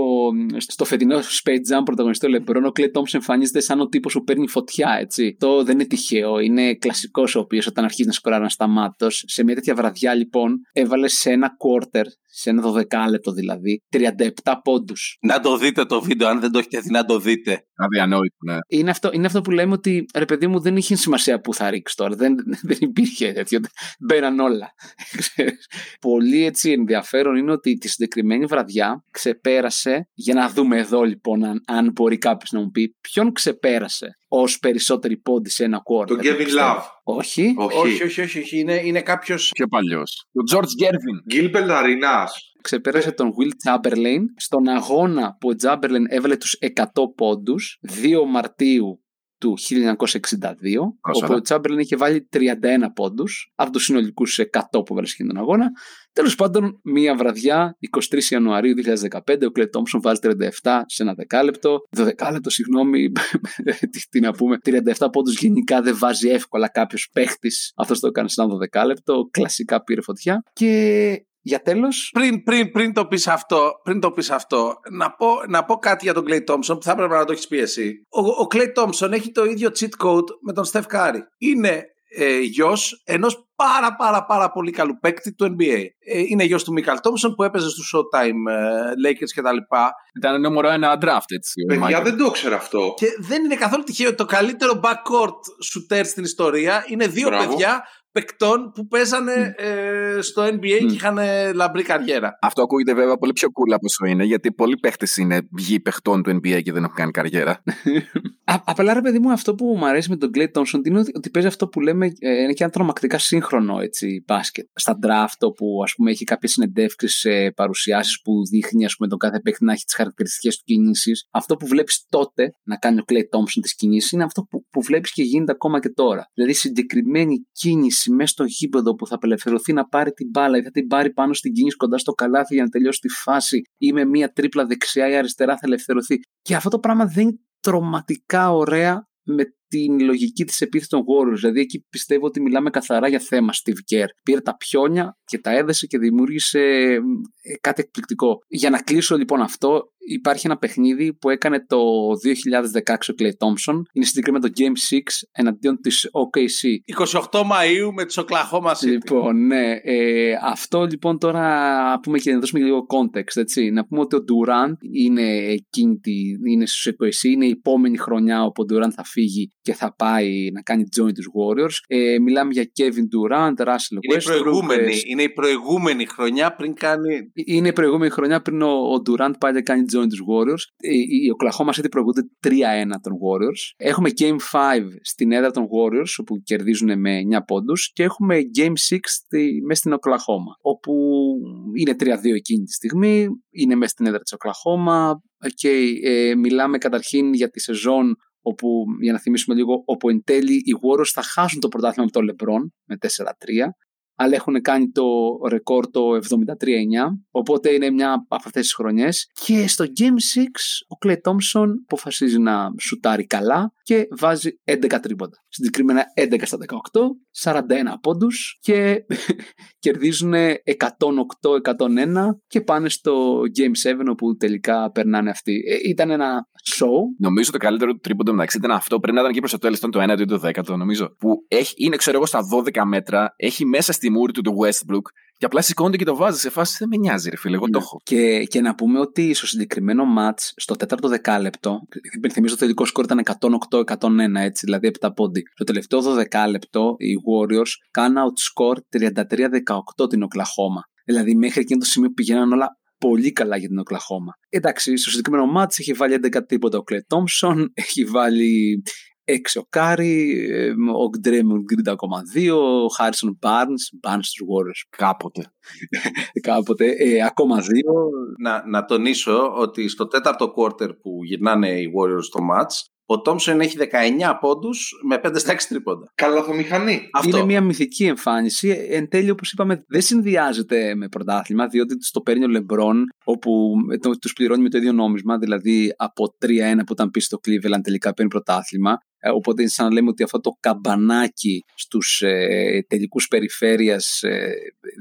στο φετινό Space Jam πρωταγωνιστή Λεμπρόν, ο Clay Thompson εμφανίζεται σαν ο τύπος που παίρνει φωτιά, έτσι. Το δεν είναι τυχαίο. Είναι κλασικός ο οποίος όταν αρχίζει να σκοράρει σταμάτω. Σε μια τέτοια βραδιά λοιπόν έβαλε σε ένα quarter σε ένα 12 λεπτό δηλαδή, 37 πόντους. Να το δείτε το βίντεο, αν δεν το έχετε δει, να το δείτε. Αδιανόητο, ναι. Είναι αυτό, είναι αυτό που λέμε ότι ρε παιδί μου δεν είχε σημασία που θα ρίξεις τώρα. Δεν, δεν υπήρχε τέτοιο. Μπαίναν όλα. [laughs] Πολύ έτσι ενδιαφέρον είναι ότι τη συγκεκριμένη βραδιά ξεπέρασε. Για να δούμε εδώ λοιπόν, αν, αν μπορεί κάποιος να μου πει, ποιον ξεπέρασε ως περισσότερη πόντι σε ένα quarter. Τον Kevin Love. Όχι. Όχι, όχι, όχι. όχι. Είναι, είναι κάποιο. Πιο παλιός. Ο George Gervin. Gilbert Arenas. Ξεπέρασε τον Will Chamberlain στον αγώνα που ο Chamberlain έβαλε τους 100 πόντους 2 Μαρτίου του 1962, όπου ο Τσάμπερλιν είχε βάλει 31 πόντους από τους συνολικούς 100 που βάλει τον αγώνα. Τέλος πάντων, μία βραδιά, 23 Ιανουαρίου 2015, ο Κλέ Τόμψον βάζει 37 σε ένα δεκάλεπτο. 12 λεπτό, συγγνώμη, [laughs] τι, τι, να πούμε. 37 πόντους γενικά δεν βάζει εύκολα κάποιος παίχτης. Αυτός το έκανε σε ένα 12 λεπτό. Κλασικά πήρε φωτιά. Και για τέλος. Πριν, πριν, πριν, το πεις αυτό, πριν το πεις αυτό, να πω, να πω κάτι για τον Clay Thompson που θα έπρεπε να το έχεις πει εσύ. Ο, ο Clay Thompson έχει το ίδιο cheat code με τον Steph Curry. Είναι ε, γιος ενός πάρα πάρα πάρα πολύ καλού παίκτη του NBA. Ε, είναι γιος του Μίκαλ Τόμψον που έπαιζε στο Showtime ε, Lakers και τα λοιπά. Ήταν νούμερο ένα draft έτσι. Παιδιά δεν το ξέρω αυτό. Και δεν είναι καθόλου τυχαίο. Το καλύτερο backcourt shooter στην ιστορία είναι δύο Μπράβο. παιδιά παικτών που παίζανε ε, στο NBA mm. και είχαν λαμπρή καριέρα. Αυτό ακούγεται βέβαια πολύ πιο cool από όσο είναι, γιατί πολλοί παίχτες είναι βγει παιχτών του NBA και δεν έχουν κάνει καριέρα. [laughs] Α, απλά ρε παιδί μου, αυτό που μου αρέσει με τον Clay Thompson είναι ότι, ότι παίζει αυτό που λέμε ε, είναι και ένα τρομακτικά σύγχρονο έτσι, μπάσκετ. Στα draft, που ας πούμε έχει κάποιες συνεντεύξεις σε παρουσιάσεις που δείχνει ας πούμε, τον κάθε παίχτη να έχει τις χαρακτηριστικές του κινήσεις. Αυτό που βλέπεις τότε να κάνει ο Clay Thompson τις κινήσεις είναι αυτό που, που βλέπεις και γίνεται ακόμα και τώρα. Δηλαδή συγκεκριμένη κίνηση μέσα στο γήπεδο που θα απελευθερωθεί να πάρει την μπάλα ή θα την πάρει πάνω στην κίνηση κοντά στο καλάθι για να τελειώσει τη φάση ή με μία τρίπλα δεξιά ή αριστερά θα ελευθερωθεί. Και αυτό το πράγμα δεν είναι τροματικά ωραία με την λογική της επίθεσης των Warriors. Δηλαδή, εκεί πιστεύω ότι μιλάμε καθαρά για θέμα Steve Kerr. Πήρε τα πιόνια και τα έδεσε και δημιούργησε ε, κάτι εκπληκτικό. Για να κλείσω λοιπόν αυτό, υπάρχει ένα παιχνίδι που έκανε το 2016 ο Clay Thompson. Είναι συγκεκριμένα το Game 6 εναντίον της OKC. 28 Μαΐου με τη Oklahoma City. Λοιπόν, ναι. Ε, αυτό λοιπόν τώρα πούμε και να δώσουμε λίγο context. Έτσι. Να πούμε ότι ο Durant είναι εκείνη τη, είναι στους OKC, είναι η επόμενη χρονιά όπου ο Durant θα φύγει και θα πάει να κάνει join τους Warriors. Ε, μιλάμε για Kevin Durant, Russell είναι Westbrook. Η προηγούμενη, ε, είναι η προηγούμενη χρονιά πριν κάνει... Είναι η προηγούμενη χρονιά πριν ο, ο Durant πάει να κάνει join τους Warriors. Ε, η Oklahoma City προηγούνται 3-1 των Warriors. Έχουμε Game 5 στην έδρα των Warriors όπου κερδίζουν με 9 πόντους και έχουμε Game 6 στη, μέσα στην Oklahoma όπου είναι 3-2 εκείνη τη στιγμή, είναι μέσα στην έδρα της Oklahoma. Okay, ε, μιλάμε καταρχήν για τη σεζόν όπου για να θυμίσουμε λίγο, όπου εν τέλει οι Warriors θα χάσουν το πρωτάθλημα με τον LeBron με 4-3 αλλά έχουν κάνει το ρεκόρ το 73-9, οπότε είναι μια από αυτές τις χρονιές. Και στο Game 6 ο Clay Thompson αποφασίζει να σουτάρει καλά και βάζει 11 τρίποντα. Συγκεκριμένα 11 στα 18, 41 πόντους και [laughs] κερδίζουν 108-101 και πάνε στο Game 7 όπου τελικά περνάνε αυτοί. Ε, ήταν ένα show. Νομίζω το καλύτερο του τρίποντο μεταξύ ήταν αυτό. Πρέπει να ήταν και προς το τέλος, ήταν το 1 ή το 10, νομίζω. Που έχει, είναι, ξέρω εγώ, στα 12 μέτρα, έχει μέσα στη μούρη του το Westbrook και απλά σηκώνεται και το βάζεις σε φάση. Δεν με νοιάζει, ρε φίλε, εγώ το Ναι. έχω. Και, και να πούμε ότι στο συγκεκριμένο match, στο τέταρτο δεκάλεπτο, υπενθυμίζω το τελικό σκορ ήταν 108-101, έτσι, δηλαδή 7 πόντοι. Στο τελευταίο 12λεπτο, οι Warriors κάνουν outscore 33-18 την Οκλαχώμα. Δηλαδή, μέχρι εκείνο το σημείο πηγαίναν όλα πολύ καλά για την Οκλαχώμα. Εντάξει, στο συγκεκριμένο match έχει βάλει 11 τρίποντα ο Κλέι Τόμπσον, έχει βάλει 6 ο Κάρι, ε, ο Ντρέιμοντ Γκριν ακόμα 2, ο Χάρισον Barnes, Barnes στους Warriors Κάποτε. [laughs] κάποτε, ε, ακόμα 2, Να, να τονίσω ότι στο τέταρτο quarter που γυρνάνε οι Warriors στο match, ο Thompson έχει 19 πόντους με 5 στα 6 τρίποντα. Καλαθομηχανή. Αυτό. Είναι μια μυθική εμφάνιση. Εν τέλει, όπως είπαμε, δεν συνδυάζεται με πρωτάθλημα, διότι το παίρνει ο Λεμπρόν, όπου τους πληρώνει με το ίδιο νόμισμα, δηλαδή από 3-1 που ήταν πίσω στο Cleveland, τελικά παίρνει πρωτάθλημα. Ε, Οπότε είναι σαν να λέμε ότι αυτό το καμπανάκι στους ε, τελικούς περιφέρειας ε,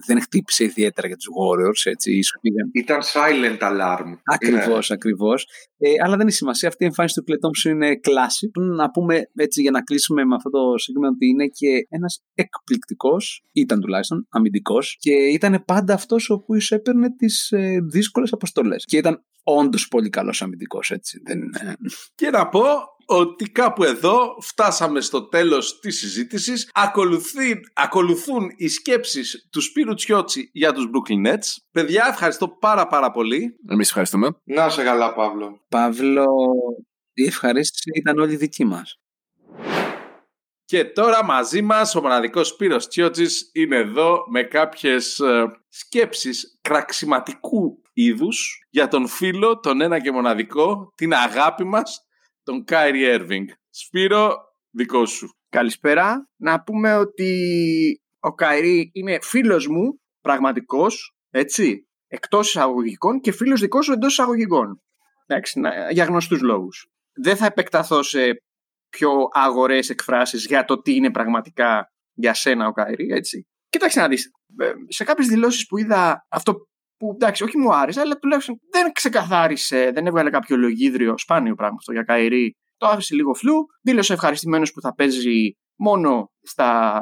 δεν χτύπησε ιδιαίτερα για τους Warriors, έτσι, ίσως πήγαν Ήταν silent alarm. Ακριβώς, Είναι- ακριβώς. Ε, αλλά δεν έχει σημασία. Αυτή η εμφάνιση του Clay Thompson είναι κλάση. Να πούμε έτσι για να κλείσουμε με αυτό το συγκεκριμένο ότι είναι και ένας εκπληκτικός, ήταν τουλάχιστον αμυντικός και ήταν πάντα αυτός ο οποίος έπαιρνε τις ε, δύσκολες αποστολές. Και ήταν όντως πολύ καλός αμυντικός, έτσι. Δεν, ε, Και να πω ότι κάπου εδώ φτάσαμε στο τέλος της συζήτησης. Ακολουθεί, ακολουθούν οι σκέψεις του Σπύρου Τσιότσι για τους Brooklyn Nets. Παιδιά, ευχαριστώ πάρα πάρα πολύ. Εμείς ευχαριστούμε. Να σε καλά, Παύλο. Παύλο, η ευχαρίστηση ήταν όλη δική μας. Και τώρα μαζί μας ο μοναδικός Σπύρος Τσιότσης είναι εδώ με κάποιες ε, σκέψεις κραξιματικού είδους για τον φίλο, τον ένα και μοναδικό, την αγάπη μας, τον Κάιρι Έρβινγκ. Σπύρο, δικό σου. Καλησπέρα. Να πούμε ότι ο Καϊρή είναι φίλος μου, πραγματικός, έτσι, εκτός εισαγωγικών και φίλος δικός σου εντός εισαγωγικών. Εντάξει, να- για γνωστούς λόγους. Δεν θα επεκταθώ σε πιο αγορές εκφράσεις για το τι είναι πραγματικά για σένα ο Καϊρή, έτσι. Κοίταξε να δεις, ε, σε κάποιες δηλώσεις που είδα αυτό που εντάξει, όχι μου άρεσε, αλλά τουλάχιστον δεν ξεκαθάρισε, δεν έβγαλε κάποιο λογίδριο, σπάνιο πράγμα αυτό για Καϊρή. Το άφησε λίγο φλού, δήλωσε ευχαριστημένος που θα παίζει μόνο στα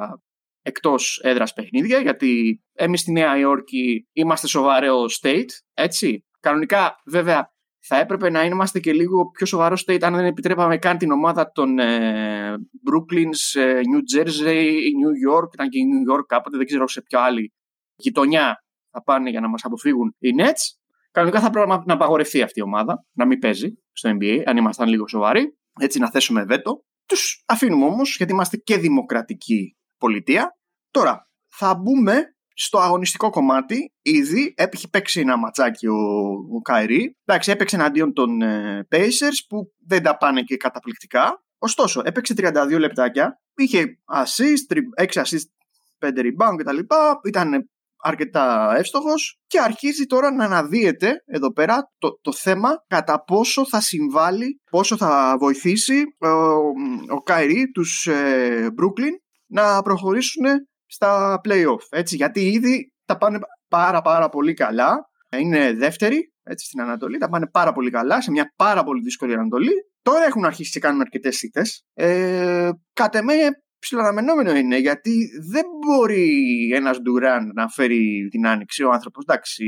εκτός έδρας παιχνίδια, γιατί εμείς στη Νέα Υόρκη είμαστε σοβαρό state, έτσι. Κανονικά, βέβαια, θα έπρεπε να είμαστε και λίγο πιο σοβαρό state αν δεν επιτρέπαμε καν την ομάδα των ε, Brooklyn, ε, New Jersey, New York, ήταν και η New York κάποτε, δεν ξέρω σε ποια άλλη γειτονιά θα πάνε για να μας αποφύγουν οι Nets. Κανονικά θα πρέπει να- να απαγορευτεί αυτή η ομάδα, να μην παίζει στο NBA, αν ήμασταν λίγο σοβαροί. Έτσι να θέσουμε βέτο. Τους αφήνουμε όμως, γιατί είμαστε και δημοκρατική πολιτεία. Τώρα, θα μπούμε στο αγωνιστικό κομμάτι. Ήδη έχει παίξει ένα ματσάκι ο, ο Καϊρή. Εντάξει, έπαιξε εναντίον των ε, Pacers που δεν τα πάνε και καταπληκτικά. Ωστόσο, έπαιξε 32 λεπτάκια. Είχε assist, 6 assist, 5 rebound κτλ. Ήταν αρκετά εύστοχος και αρχίζει τώρα να αναδύεται εδώ πέρα το, το θέμα κατά πόσο θα συμβάλλει, πόσο θα βοηθήσει ο, ο Καϊρή τους ε, Brooklyn να προχωρήσουν στα play-off. Έτσι, γιατί ήδη τα πάνε πάρα πάρα πολύ καλά. Είναι δεύτερη έτσι, στην Ανατολή, τα πάνε πάρα πολύ καλά σε μια πάρα πολύ δύσκολη Ανατολή. Τώρα έχουν αρχίσει και κάνουν αρκετές σίτες. Ε, κατ' εμέ ψιλοαναμενόμενο είναι γιατί δεν μπορεί ένας Ντουράν να φέρει την άνοιξη ο άνθρωπος. Εντάξει,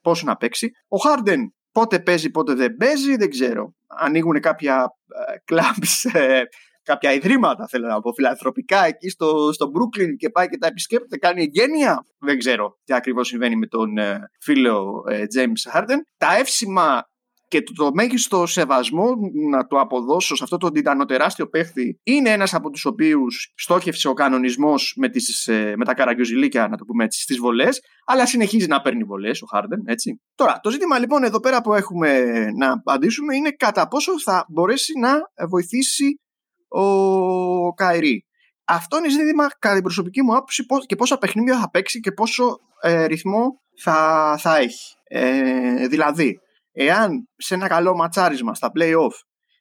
πόσο να παίξει. Ο Χάρντεν πότε παίζει, πότε δεν παίζει, δεν ξέρω. Ανοίγουν κάποια ε, κλαμπς, ε, κάποια ιδρύματα, θέλω να πω, φιλανθρωπικά εκεί στο, στο Brooklyn και πάει και τα επισκέπτεται, κάνει εγγένεια. Δεν ξέρω τι ακριβώς συμβαίνει με τον ε, φίλο ε, James Harden. Τα εύσημα και το, το μέγιστο σεβασμό να το αποδώσω σε αυτό το τιτανοτεράστιο παίχτη είναι ένας από τους οποίους στόχευσε ο κανονισμός με, τις, ε, με τα καραγκιόζηλίκια, να το πούμε έτσι, στις βολές, αλλά συνεχίζει να παίρνει βολές ο Χάρντεν, έτσι. Τώρα, το ζήτημα λοιπόν εδώ πέρα που έχουμε να απαντήσουμε είναι κατά πόσο θα μπορέσει να βοηθήσει ο Καϊρή. Αυτό είναι ζήτημα κατά την προσωπική μου άποψη πώς- και πόσα παιχνίδια θα παίξει και πόσο ε, ρυθμό θα, θα έχει. Ε, δηλαδή, εάν σε ένα καλό ματσάρισμα στα play-off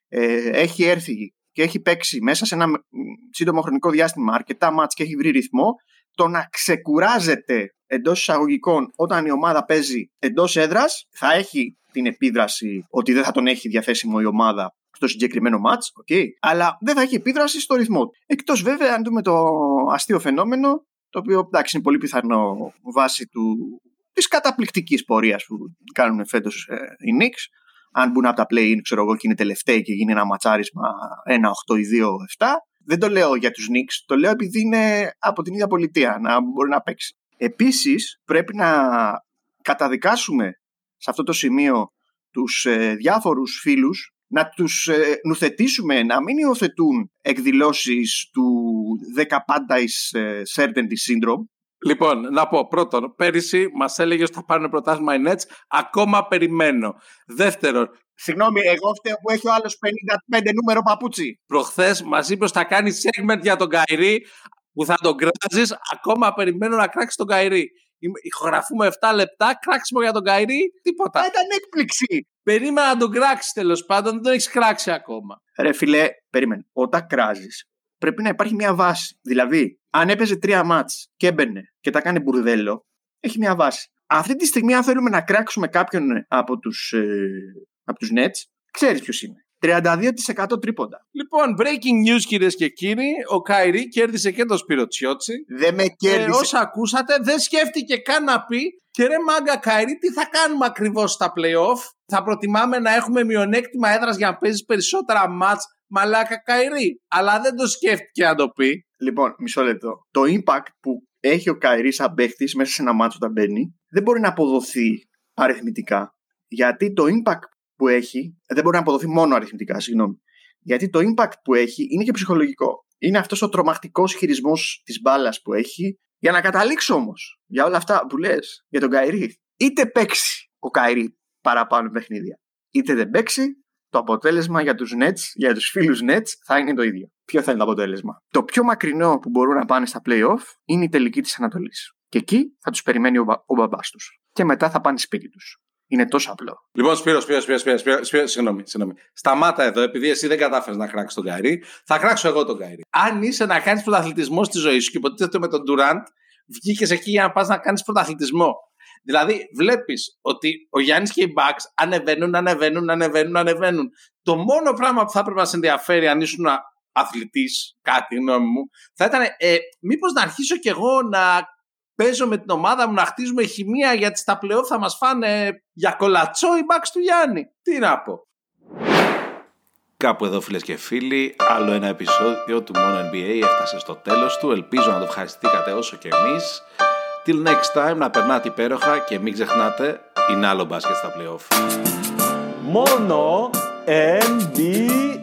ε, έχει έρθει και έχει παίξει μέσα σε ένα μ, σύντομο χρονικό διάστημα αρκετά μάτς και έχει βρει ρυθμό, το να ξεκουράζεται εντός εισαγωγικών όταν η ομάδα παίζει εντός έδρας θα έχει την επίδραση ότι δεν θα τον έχει διαθέσιμο η ομάδα στο συγκεκριμένο μάτς, okay, αλλά δεν θα έχει επίδραση στο ρυθμό του. Εκτός βέβαια αν δούμε το αστείο φαινόμενο, το οποίο εντάξει είναι πολύ πιθανό βάσει του, της καταπληκτικής πορείας που κάνουν φέτος ε, οι Knicks, αν μπουν από τα play-in, ξέρω εγώ, και είναι τελευταίοι και γίνει ένα ματσάρισμα 1-8 ή 2-7. Δεν το λέω για τους Knicks, το λέω επειδή είναι από την ίδια πολιτεία, να μπορεί να παίξει. Επίσης, πρέπει να καταδικάσουμε σε αυτό το σημείο τους ε, διάφορους φίλους να τους ε, νουθετήσουμε να μην υιοθετούν εκδηλώσεις του 10 πάντα is ε, certainty syndrome Λοιπόν, να πω πρώτον, πέρυσι μας έλεγε ότι θα πάρουν πρωτάθλημα οι Nets. Ακόμα περιμένω. Δεύτερον, Συγγνώμη, εγώ φταίω που έχει ο άλλος 55 νούμερο παπούτσι. προχθές μας είπες ότι θα κάνεις segment για τον Κάιρι που θα τον κράζεις. Ακόμα περιμένω να κράξεις τον Κάιρι. Είμαι- Ηχογραφούμε 7 λεπτά, κράξιμο για τον Κάιρι, τίποτα. Θα ήταν έκπληξη. Περίμενα να τον κράξεις τέλος πάντων, δεν τον έχεις κράξει ακόμα. Ρε φιλέ, περίμενε. Όταν κράζεις πρέπει να υπάρχει μια βάση. Δηλαδή, αν έπαιζε τρία μάτς και έμπαινε και τα κάνει μπουρδέλο, έχει μια βάση. Αυτή τη στιγμή, αν θέλουμε να κράξουμε κάποιον από τους, ε, από τους Nets, ξέρεις ποιος είναι. 32% τρίποντα. Λοιπόν, breaking news κυρίες και κύριοι. Ο Καϊρή κέρδισε και τον Σπύρο Τσιότσι. Δεν με Ε, κέρδισε. όσα ακούσατε, δεν σκέφτηκε καν να πει και ρε μάγκα Καϊρή, τι θα κάνουμε ακριβώς στα playoff; Θα προτιμάμε να έχουμε μειονέκτημα έδρας για να παίζεις περισσότερα ματς μαλάκα Κάιρι. Αλλά δεν το σκέφτηκε να το πει. Λοιπόν, μισό λεπτό. Το impact που έχει ο Κάιρι σαν παίχτης μέσα σε ένα ματς όταν μπαίνει δεν μπορεί να αποδοθεί αριθμητικά. Γιατί το impact που έχει δεν μπορεί να αποδοθεί μόνο αριθμητικά, συγγνώμη. Γιατί το impact που έχει είναι και ψυχολογικό. Είναι αυτός ο τρομακτικός χειρισμός της μπάλας που έχει. Για να καταλήξω όμως για όλα αυτά που λες για τον Κάιρι, είτε παίξει ο Κάιρι παραπάνω παιχνίδια, είτε δεν παίξει, το αποτέλεσμα για τους Nets, για τους φίλους Nets θα είναι το ίδιο. Ποιο θα είναι το αποτέλεσμα; Το πιο μακρινό που μπορούν να πάνε στα play-off είναι η τελική της Ανατολής. Και εκεί θα τους περιμένει ο, μπα- ο μπαμπάς τους. Και μετά θα πάνε σπίτι τους. Είναι τόσο απλό. Λοιπόν, Σπύρος, Σπύρος, Σπύρος, Σπύρος, Σπύρος, Σπύρος, συγγνώμη, συγγνώμη. Σταμάτα εδώ, επειδή εσύ δεν κατάφερες να κράξεις τον Καϊρή, θα κράξω εγώ τον Καϊρή. Αν είσαι να κάνεις πρωταθλητισμό στη ζωή σου και υποτίθεται με τον Ντουραντ, βγήκες εκεί για να πας να κάνεις πρωταθλητισμό. Δηλαδή, βλέπεις ότι ο Γιάννης και οι Bucks ανεβαίνουν, ανεβαίνουν, ανεβαίνουν, ανεβαίνουν. Το μόνο πράγμα που θα έπρεπε να σε ενδιαφέρει αν ήσουν αθλητής, κάτι γνώμη μου, θα ήταν ε, μήπως να αρχίσω κι εγώ να παίζω με την ομάδα μου να χτίζουμε χημεία γιατί στα πλεό θα μας φάνε για κολατσό οι Bucks του Γιάννη. Τι να πω. Κάπου εδώ φίλες και φίλοι, άλλο ένα επεισόδιο του Mono NBA έφτασε στο τέλος του. Ελπίζω να το ευχαριστήκατε όσο και εμείς. Till next time, να περνάτε υπέροχα και μην ξεχνάτε, είναι άλλο μπάσκετ στα playoff. Μόνο NBA.